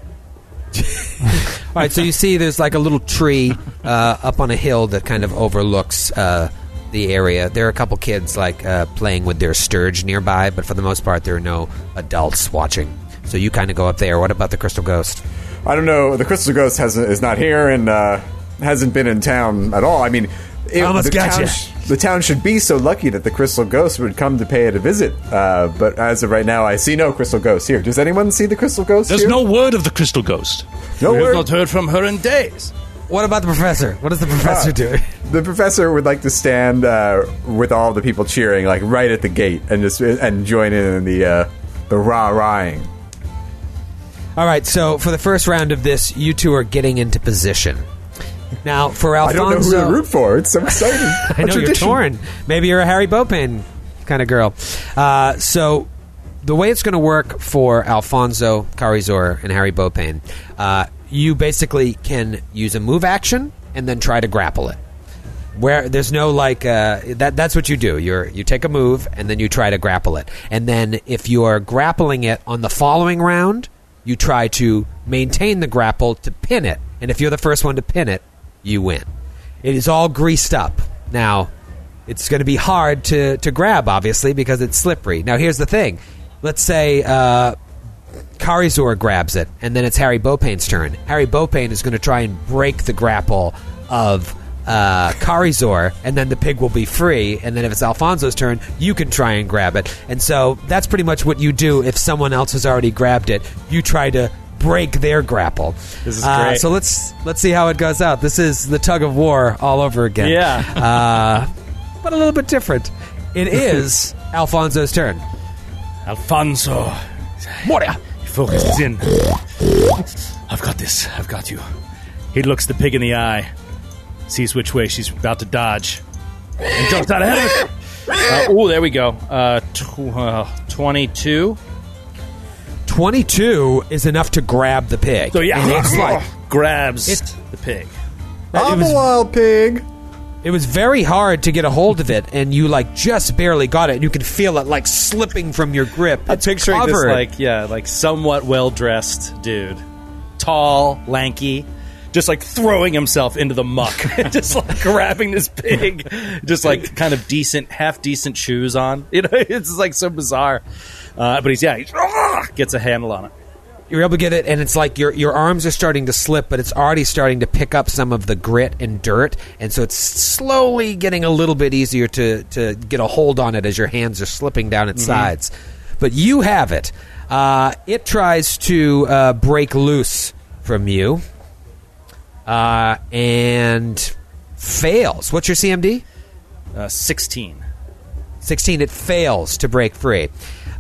All right, so you see there's like a little tree uh, up on a hill that kind of overlooks uh, the area. There are a couple kids like uh, playing with their stirge nearby, but for the most part, there are no adults watching. So you kind of go up there. What about the Crystal Ghost? I don't know. The Crystal Ghost hasn't is not here and uh, hasn't been in town at all. I mean, it, almost the, got town sh- the town should be so lucky that the Crystal Ghost would come to pay it a visit. Uh, but as of right now, I see no Crystal Ghost here. Does anyone see the Crystal Ghost? There's here? no word of the crystal ghost. no we have not heard from her in days. What about the professor? What is the professor Ah. doing? The professor would like to stand uh, with all the people cheering, like right at the gate, and just and join in in the uh, the rah rahing. All right, so for the first round of this, you two are getting into position. Now, for I don't know who Alfonso, to root for. It's so exciting. I know you're torn. Maybe you're a Harry Bopane kind of girl. Uh, so the way it's going to work for Alfonso Carizor and Harry Bopane, uh, you basically can use a move action and then try to grapple it. Where there's no like uh, that. That's what you do. You're you take a move and then you try to grapple it. And then if you are grappling it on the following round, you try to maintain the grapple to pin it. And if you're the first one to pin it, you win. It is all greased up. Now, it's going to be hard to, to grab, obviously, because it's slippery. Now, here's the thing. Let's say uh, Karizor grabs it, and then it's Harry Bopane's turn. Harry Bopane is going to try and break the grapple of uh, Karizor, and then the pig will be free. And then if it's Alfonso's turn, you can try and grab it. And so that's pretty much what you do if someone else has already grabbed it. You try to break their grapple. This is Uh, great. so let's let's see how it goes out. This is the tug of war all over again. Yeah. uh, but a little bit different. It is Alfonso's turn. Alfonso. Moria. He focuses in. I've got this. I've got you. He looks the pig in the eye, sees which way she's about to dodge, and jumps out ahead of it. Uh, oh, there we go. Uh, tw- uh, 22. 22 is enough to grab the pig. So yeah, And it's like grabs It- the pig. I'm was- a wild pig. It was very hard to get a hold of it, and you like just barely got it. And you can feel it like slipping from your grip. I'm It's picturing this like yeah, like somewhat well dressed dude, tall, lanky, just like throwing himself into the muck, just like grabbing this pig, just like kind of decent, half decent shoes on. You know, it's like so bizarre. Uh, but he's yeah, he gets a handle on it. You're able to get it, and it's like your your arms are starting to slip, but it's already starting to pick up some of the grit and dirt, and so it's slowly getting a little bit easier to to get a hold on it as your hands are slipping down its sides. But you have it. Uh, it tries to uh, break loose from you, uh, and fails. What's your CMD? Uh, Sixteen. 16 it fails to break free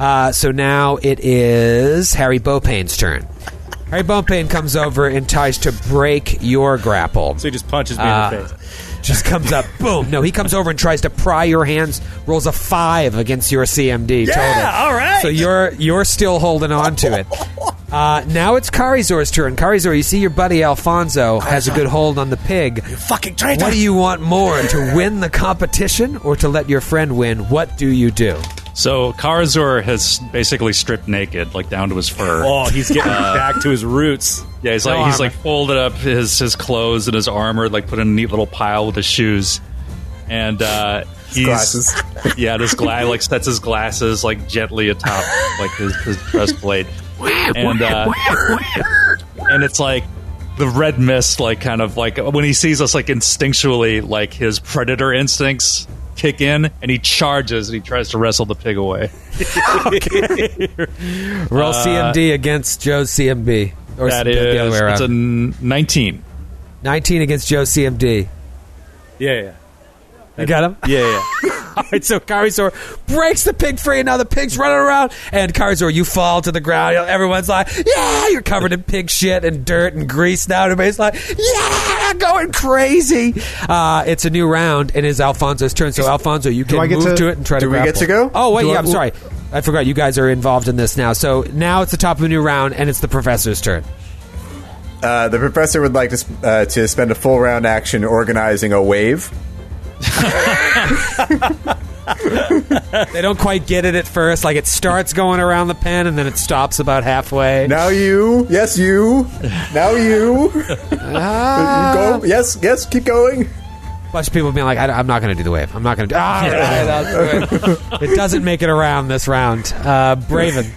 uh, so now it is harry bopane's turn harry bopane comes over and tries to break your grapple So he just punches me in Uh, the face. just comes up boom no he comes over and tries to pry your hands rolls a five against your cmd Yeah, total all right. so you're you're still holding on to it uh, now it's Karizor's turn. Karizor, you see your buddy Alfonso has a good hold on the pig. Fucking traitor! What do you want more, to win the competition or to let your friend win? What do you do? So Karazor has basically stripped naked, like down to his fur. Oh, he's getting back to his roots. Yeah, he's No like he's armor. like folded up his his clothes and his armor, like put in a neat little pile with his shoes, and uh, he's glasses. Yeah, this guy like sets his glasses like gently atop like his, his breastplate, and uh, and it's like the red mist, like kind of like when he sees us, like instinctually, like his predator instincts kick in, and he charges and he tries to wrestle the pig away. Roll CMD uh, against Joe CMB. Or That the, the other way around. it's a n- nineteen. 19 against Joe CMD. Yeah, yeah, You got him? yeah, yeah. All right, so Karizor breaks the pig free, and now the pig's running around. And Karizor, you fall to the ground. Everyone's like, "Yeah!" You're covered in pig shit and dirt and grease now. Everybody's like, "Yeah!" Going crazy. Uh, it's a new round, and it's Alfonso's turn. So Alfonso, you can get move to, to- it and try to. do we grapple. get to go? Oh wait, Do yeah. I- I'm sorry. I forgot. You guys are involved in this now. So now it's the top of a new round, and it's the professor's turn. Uh, the professor would like to sp- uh, to spend a full round action organizing a wave. They don't quite get it at first. Like it starts going around the pen, and then it stops about halfway. Now you, yes you, now you. Ah. Go, yes, yes, keep going. A bunch of people being like, I, am not going to do the wave. I'm not going to do ah, right, do it. it doesn't make it around this round. Uh, Braven.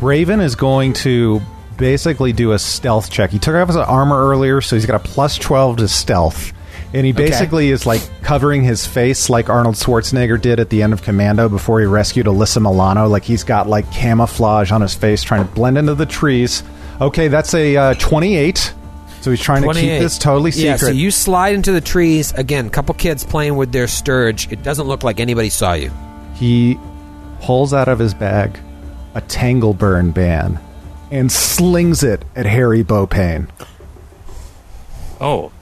Raven is going to basically do a stealth check. He took off his armor earlier, so he's got a plus 12 to stealth. And he basically is like covering his face like Arnold Schwarzenegger did at the end of Commando before he rescued Alyssa Milano. Like he's got like camouflage on his face trying to blend into the trees. Okay, that's a uh, 28. So he's trying to keep 28. this totally secret. Yeah, so you slide into the trees. Again, couple kids playing with their stirge. It doesn't look like anybody saw you. he pulls out of his bag a tangle burn ban and slings it at Harry Bopane. Oh,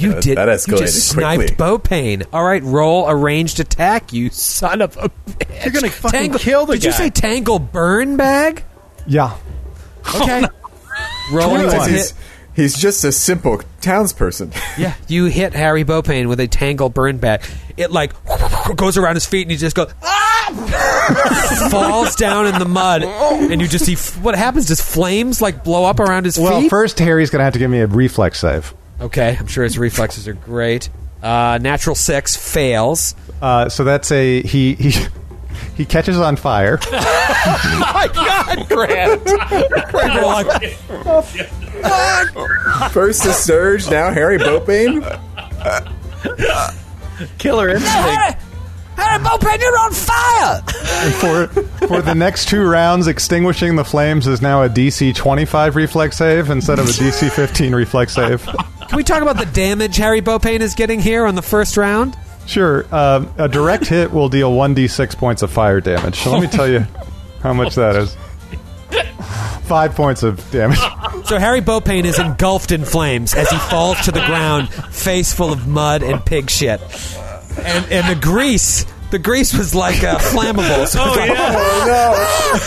You that- did. that you escalated just sniped quickly. Bopane. All right, roll a ranged attack, you son of a bitch. You're gonna fucking Tangle- kill the Did you say tangle burn bag? Yeah. Okay. Roll Realize he's, he's just a simple townsperson. Yeah, you hit Harry Bopane with a tangle burn bag. It like goes around his feet, and he just goes ah! falls down in the mud, and you just see f- what happens. Does flames like blow up around his feet? Well, first Harry's going to have to give me a reflex save. Okay, I'm sure his reflexes are great. Uh, natural six fails. Uh, so that's a he he he catches on fire. my God, Grant! Grant you're First the Stirge, now Harry Bopane. Killer instinct. Harry Bopane, you're on fire! for for the next two rounds, extinguishing the flames is now a DC 25 reflex save instead of a DC 15 reflex save. Can we talk about the damage Harry Bopane is getting here on the first round? Sure, uh, a direct hit will deal 1d6 points of fire damage. So let me tell you how much that is. Five points of damage. So Harry Bopane is engulfed in flames as he falls to the ground, face full of mud and pig shit. And, and the grease the grease was like uh, flammable. So oh yeah.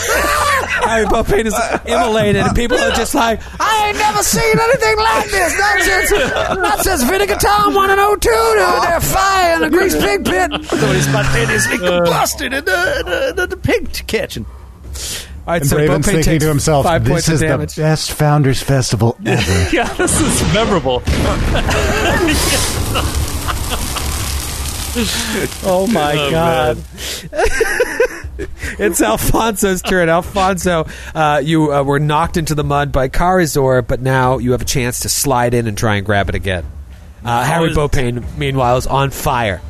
Harry Bopane is immolated, and people are just like, I ain't never seen anything like this. Not since, not since Vinegar Tom 1 and 02. They're, they're fire in the grease pig pit. Somebody spontaneously combusted and the, the, the pig catching. All right, And so Braven's Bopane thinking takes to himself, five "This is the best Founders Festival ever." yeah, this is memorable. Oh my Oh, god! It's Alfonso's turn. Alfonso, uh, you uh, were knocked into the mud by Carizor, but now you have a chance to slide in and try and grab it again. Uh, Harry is- Bopane, meanwhile, is on fire.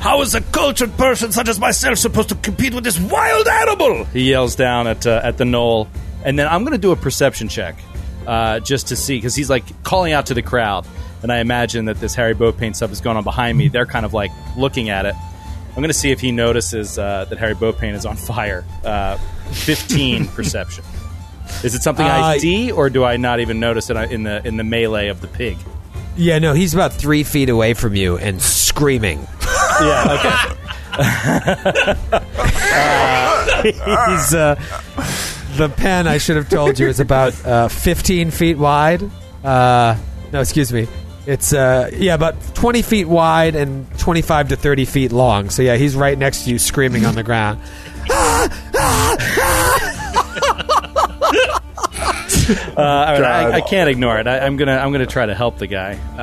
How is a cultured person such as myself supposed to compete with this wild animal? He yells down at uh, at the gnoll, and then I'm going to do a perception check uh, just to see because he's like calling out to the crowd, and I imagine that this Harry Bopane stuff is going on behind me. They're kind of like looking at it. I'm going to see if he notices uh, that Harry Bopane is on fire. Uh, 15 perception. Is it something I Uh, see, or do I not even notice it in the in the melee of the pig? Yeah, no, he's about three feet away from you and screaming. Yeah. Okay. he's uh, the pen. I should have told you is about uh, 15 feet wide. Uh, no, excuse me. It's uh, yeah, about 20 feet wide and 25 to 30 feet long. So yeah, he's right next to you, screaming on the ground. Uh, all right, I, I can't ignore it. I, I'm gonna I'm gonna try to help the guy. Uh,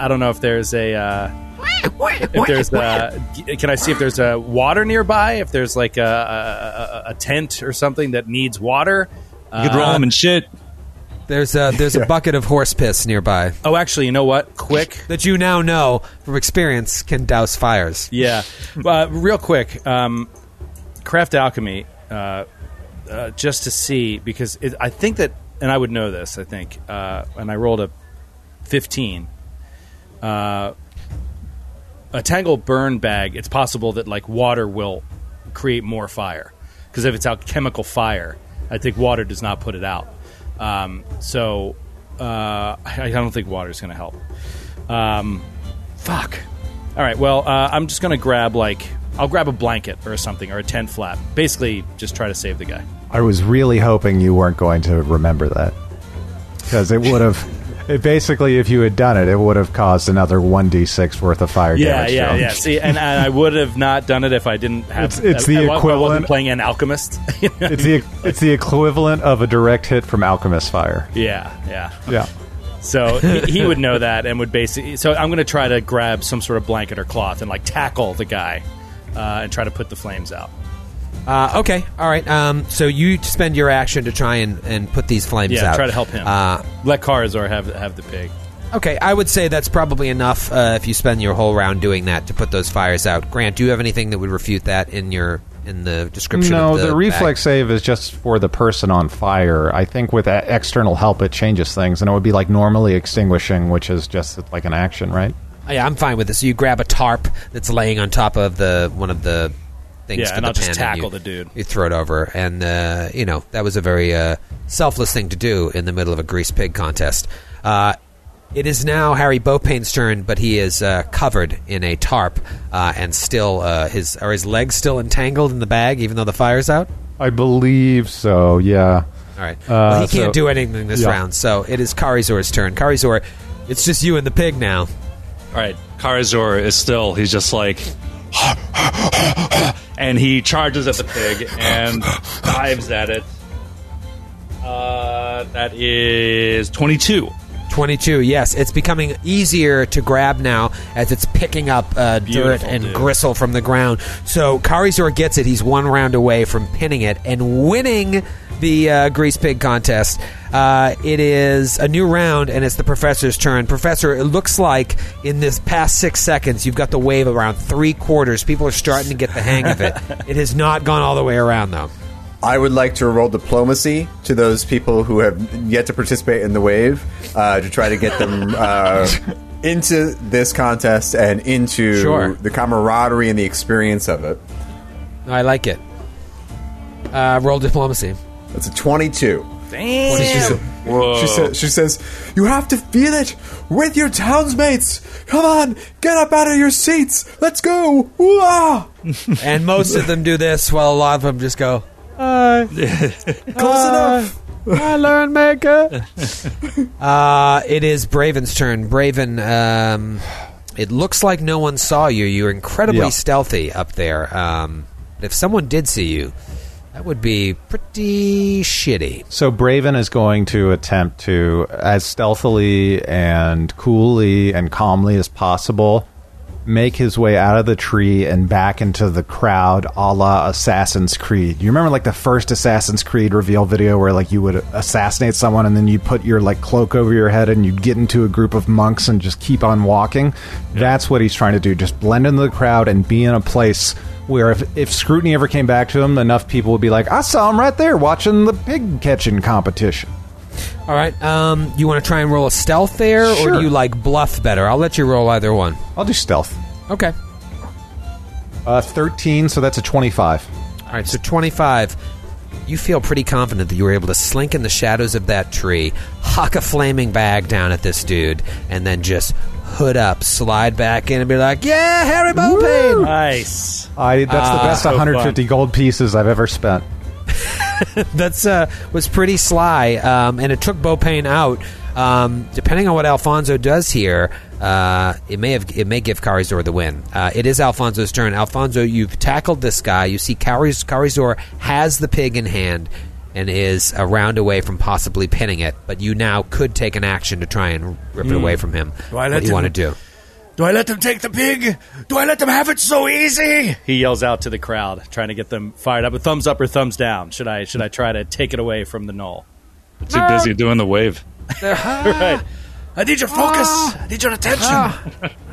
I, I don't know if there's a uh, if there's a, can I see if there's a water nearby? If there's like a, a, a- a tent or something that needs water. You could roll him and shit. There's a there's a bucket of horse piss nearby Oh, actually, you know what? Quick, that you now know from experience can douse fires. yeah, uh, real quick. Um, craft alchemy, uh, uh, just to see because it, I think that, and I would know this. I think, uh, and I rolled a fifteen. Uh, a tangle burn bag. It's possible that like water will create more fire because if it's alchemical fire, I think water does not put it out. Um, so uh, I, I don't think water is going to help. Um, fuck. All right. Well, uh, I'm just going to grab like I'll grab a blanket or something or a tent flap. Basically, just try to save the guy. I was really hoping you weren't going to remember that because it would have. It basically, if you had done it, it would have caused another one d six worth of fire Yeah, damage. yeah, him. yeah. See, and, and I would have not done it if I didn't have. It's- it's the I, I wasn't equivalent- playing an alchemist. It's the it's the equivalent of a direct hit from alchemist fire. yeah, yeah. Yeah. So he, he would know that and would basically. So I'm going to try to grab some sort of blanket or cloth and like tackle the guy uh, and try to put the flames out. Uh, okay, all right. Um, so you spend your action to try and, and put these flames Yeah, out. try to help him. Uh, Let Karazor have have the pig. okay, I would say that's probably enough uh, if you spend your whole round doing that to put those fires out. Grant, do you have anything that would refute that in your in the description? No, of the, the, reflex bag? save is just for the person on fire. I think with a- external help, it changes things, and it would be like normally extinguishing, which is just like an action, right? Oh, yeah, I'm fine with this. So you grab a tarp that's laying on top of the one of the things. Yeah, for and the I'll just tackle you, the dude. You throw it over, and uh, you know that was a very uh, selfless thing to do in the middle of a grease pig contest. Uh, it is now Harry Bopane's turn, but he is uh, covered in a tarp uh, and still uh, his are his legs still entangled in the bag, even though the fire's out. I believe so. Yeah. All right. well, he can't so- do anything this yeah. round, so it is Karizor's turn. Karizor, it's just you and the pig now. All right, Karazor is still. He's just like, and he charges at the pig and dives at it. Uh, that is twenty-two. 22, yes. It's becoming easier to grab now as it's picking up uh, dirt and dude. gristle from the ground. So Karizor gets it. He's one round away from pinning it and winning the uh, Grease Pig contest. Uh, it is a new round, and it's the professor's turn. Professor, it looks like in this past six seconds, you've got the wave around three quarters. People are starting to get the hang of it. it has not gone all the way around, though. I would like to roll diplomacy to those people who have yet to participate in the wave uh, to try to get them uh, into this contest and into Sure. the camaraderie and the experience of it. I like it. Uh, roll diplomacy. That's a 22. Damn. Whoa. She says, she says, you have to feel it with your townsmates. Come on, get up out of your seats. Let's go. Wah! and most of them do this, while a lot of them just go. Close enough. I learn maker. uh, it is Braven's turn. Braven, um, it looks like no one saw you. You're incredibly Yeah. stealthy up there. Um, if someone did see you, that would be pretty shitty. So Braven is going to attempt to, as stealthily and coolly and calmly as possible, make his way out of the tree and back into the crowd, a la Assassin's Creed. You remember like the first Assassin's Creed reveal video where like you would assassinate someone and then you'd put your like cloak over your head and you'd get into a group of monks and just keep on walking. That's what he's trying to do. Just blend into the crowd and be in a place where if, if scrutiny ever came back to him, enough people would be like, I saw him right there watching the pig catching competition. All right. Um, you want to try and roll a stealth there, or do you like bluff better? I'll let you roll either one. I'll do stealth. Okay. Uh, 13, so that's a 25. All right, so 25. You feel pretty confident that you were able to slink in the shadows of that tree, huck a flaming bag down at this dude, and then just hood up, slide back in, and be like, "Yeah, Harry Bopane." Nice. I, that's the best so 150 gold pieces I've ever spent. That's uh, was pretty sly, um, and it took Bopane out. Um, depending on what Alfonso does here, uh, it may have it may give Carizor the win. Uh, it is Alfonso's turn. Alfonso, you've tackled this guy. You see Cariz- Carizor has the pig in hand and is a round away from possibly pinning it, but you now could take an action to try and rip it hmm. away from him. Do I what let do you want to do? Do I let them take the pig? Do I let them have it so easy? He yells out to the crowd, trying to get them fired up. A thumbs up or thumbs down. Should I should I try to take it away from the gnoll? Too busy doing the wave. right. I need your focus. Ah. I need your attention.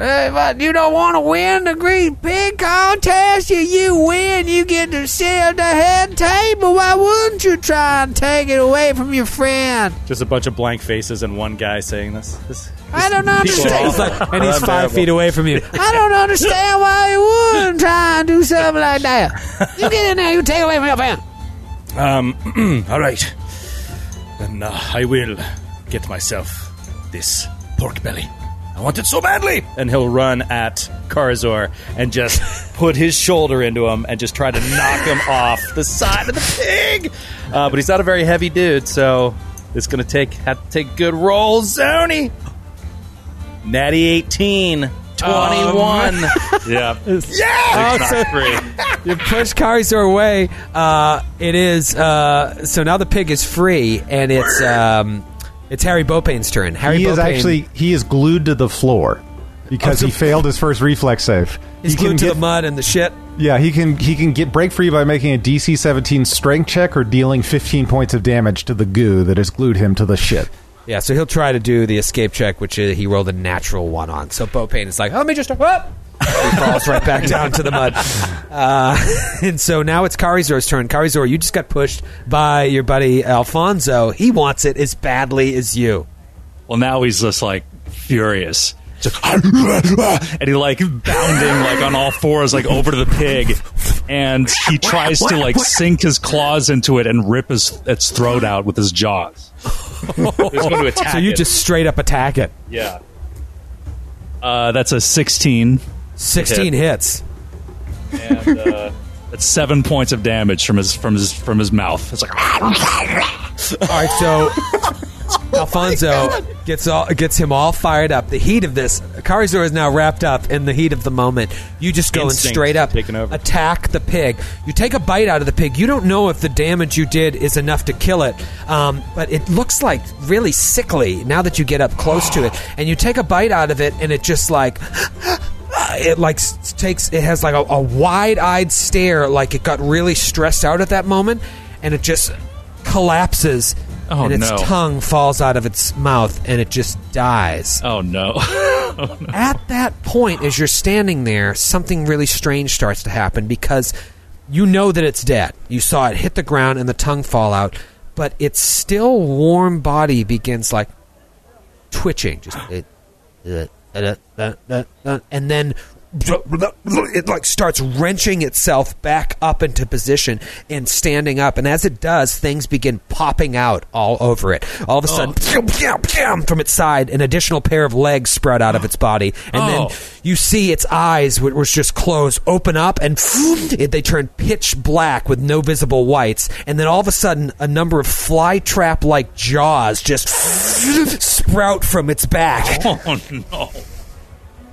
Hey, but you don't want to win the green Pig Contest? You, you win, you get to sit at the head table. Why wouldn't you try and take it away from your friend? Just a bunch of blank faces and one guy saying this. this I don't people understand. He's like, and he's five Unbearable. feet away from you. I don't understand why you wouldn't try and do something like that. You get in there, you take away from your friend. Um, all right. Then uh, I will get myself this pork belly. I want it so badly. and he'll run at Karazor and just put his shoulder into him and just try to knock him off the side of the pig. Uh, but he's not a very heavy dude, so it's going to take have to take good rolls, Zony. Natty 18, 21. Yeah. Oh, so- you push Carizor away. Uh, it is uh, so now the pig is free, and it's um, it's Harry Bopane's turn. Harry he is actually he is glued to the floor because Oh, so- he failed his first reflex save. he's he glued to get, the mud and the shit. Yeah, he can he can get break free by making a DC 17 strength check or dealing 15 points of damage to the goo that has glued him to the shit. Yeah, so he'll try to do the escape check, which uh, he rolled a natural one on. So Bopane is like, let me just whoop. He falls right back down to the mud. Uh, and so now it's Carizor's turn. Carizor, you just got pushed by your buddy Alfonso. He wants it as badly as you. Well, now he's just like furious. Just and he like bounding like on all fours like over to the pig, and he tries to like sink his claws into it and rip his its throat out with his jaws. He's going to attack So you it. just straight up attack it. yeah. Uh, that's a sixteen. 16 hits. And uh, that's seven points of damage from his from his from his mouth. It's like All right, so Alfonso gets all gets him all fired up. The heat of this, Carizor is now wrapped up in the heat of the moment. You just go Instinct and straight up attack the pig. You take a bite out of the pig. You don't know if the damage you did is enough to kill it, um, but it looks like really sickly now that you get up close to it. And you take a bite out of it, and it just like. It like takes. It has like a, a wide-eyed stare, like it got really stressed out at that moment, and it just collapses Oh, and its no. tongue falls out of its mouth and it just dies. oh no. oh no. At that point, as you're standing there, something really strange starts to happen because you know that it's dead. You saw it hit the ground and the tongue fall out, but its still warm body begins like twitching, just it, uh, uh, uh, uh, uh, and then it like starts wrenching itself back up into position and standing up. And as it does, things begin popping out all over it. All of a sudden, oh. from its side, an additional pair of legs sprout out of its body, and Oh. then you see its eyes, which was just closed, open up, and it, they turn pitch black with no visible whites. And then all of a sudden, a number of fly trap like jaws just sprout from its back. Oh no!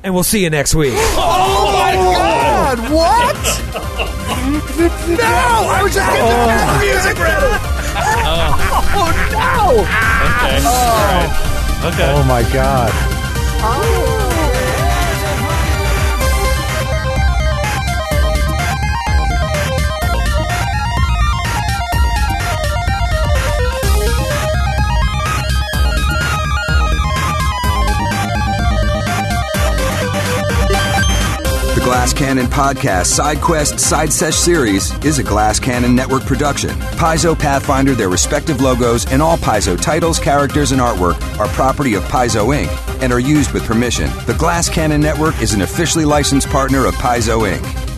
And we'll see you next week. Oh my god, what? no! I was just getting the oh. music ready. Oh, oh Okay. Oh. All right. Okay. Oh my god. The Glass Cannon Podcast Side Quest Side Sesh series is a Glass Cannon Network production. Paizo Pathfinder, their respective logos, and all Paizo titles, characters, and artwork are property of Paizo Inc. and are used with permission. The Glass Cannon Network is an officially licensed partner of Paizo Inc.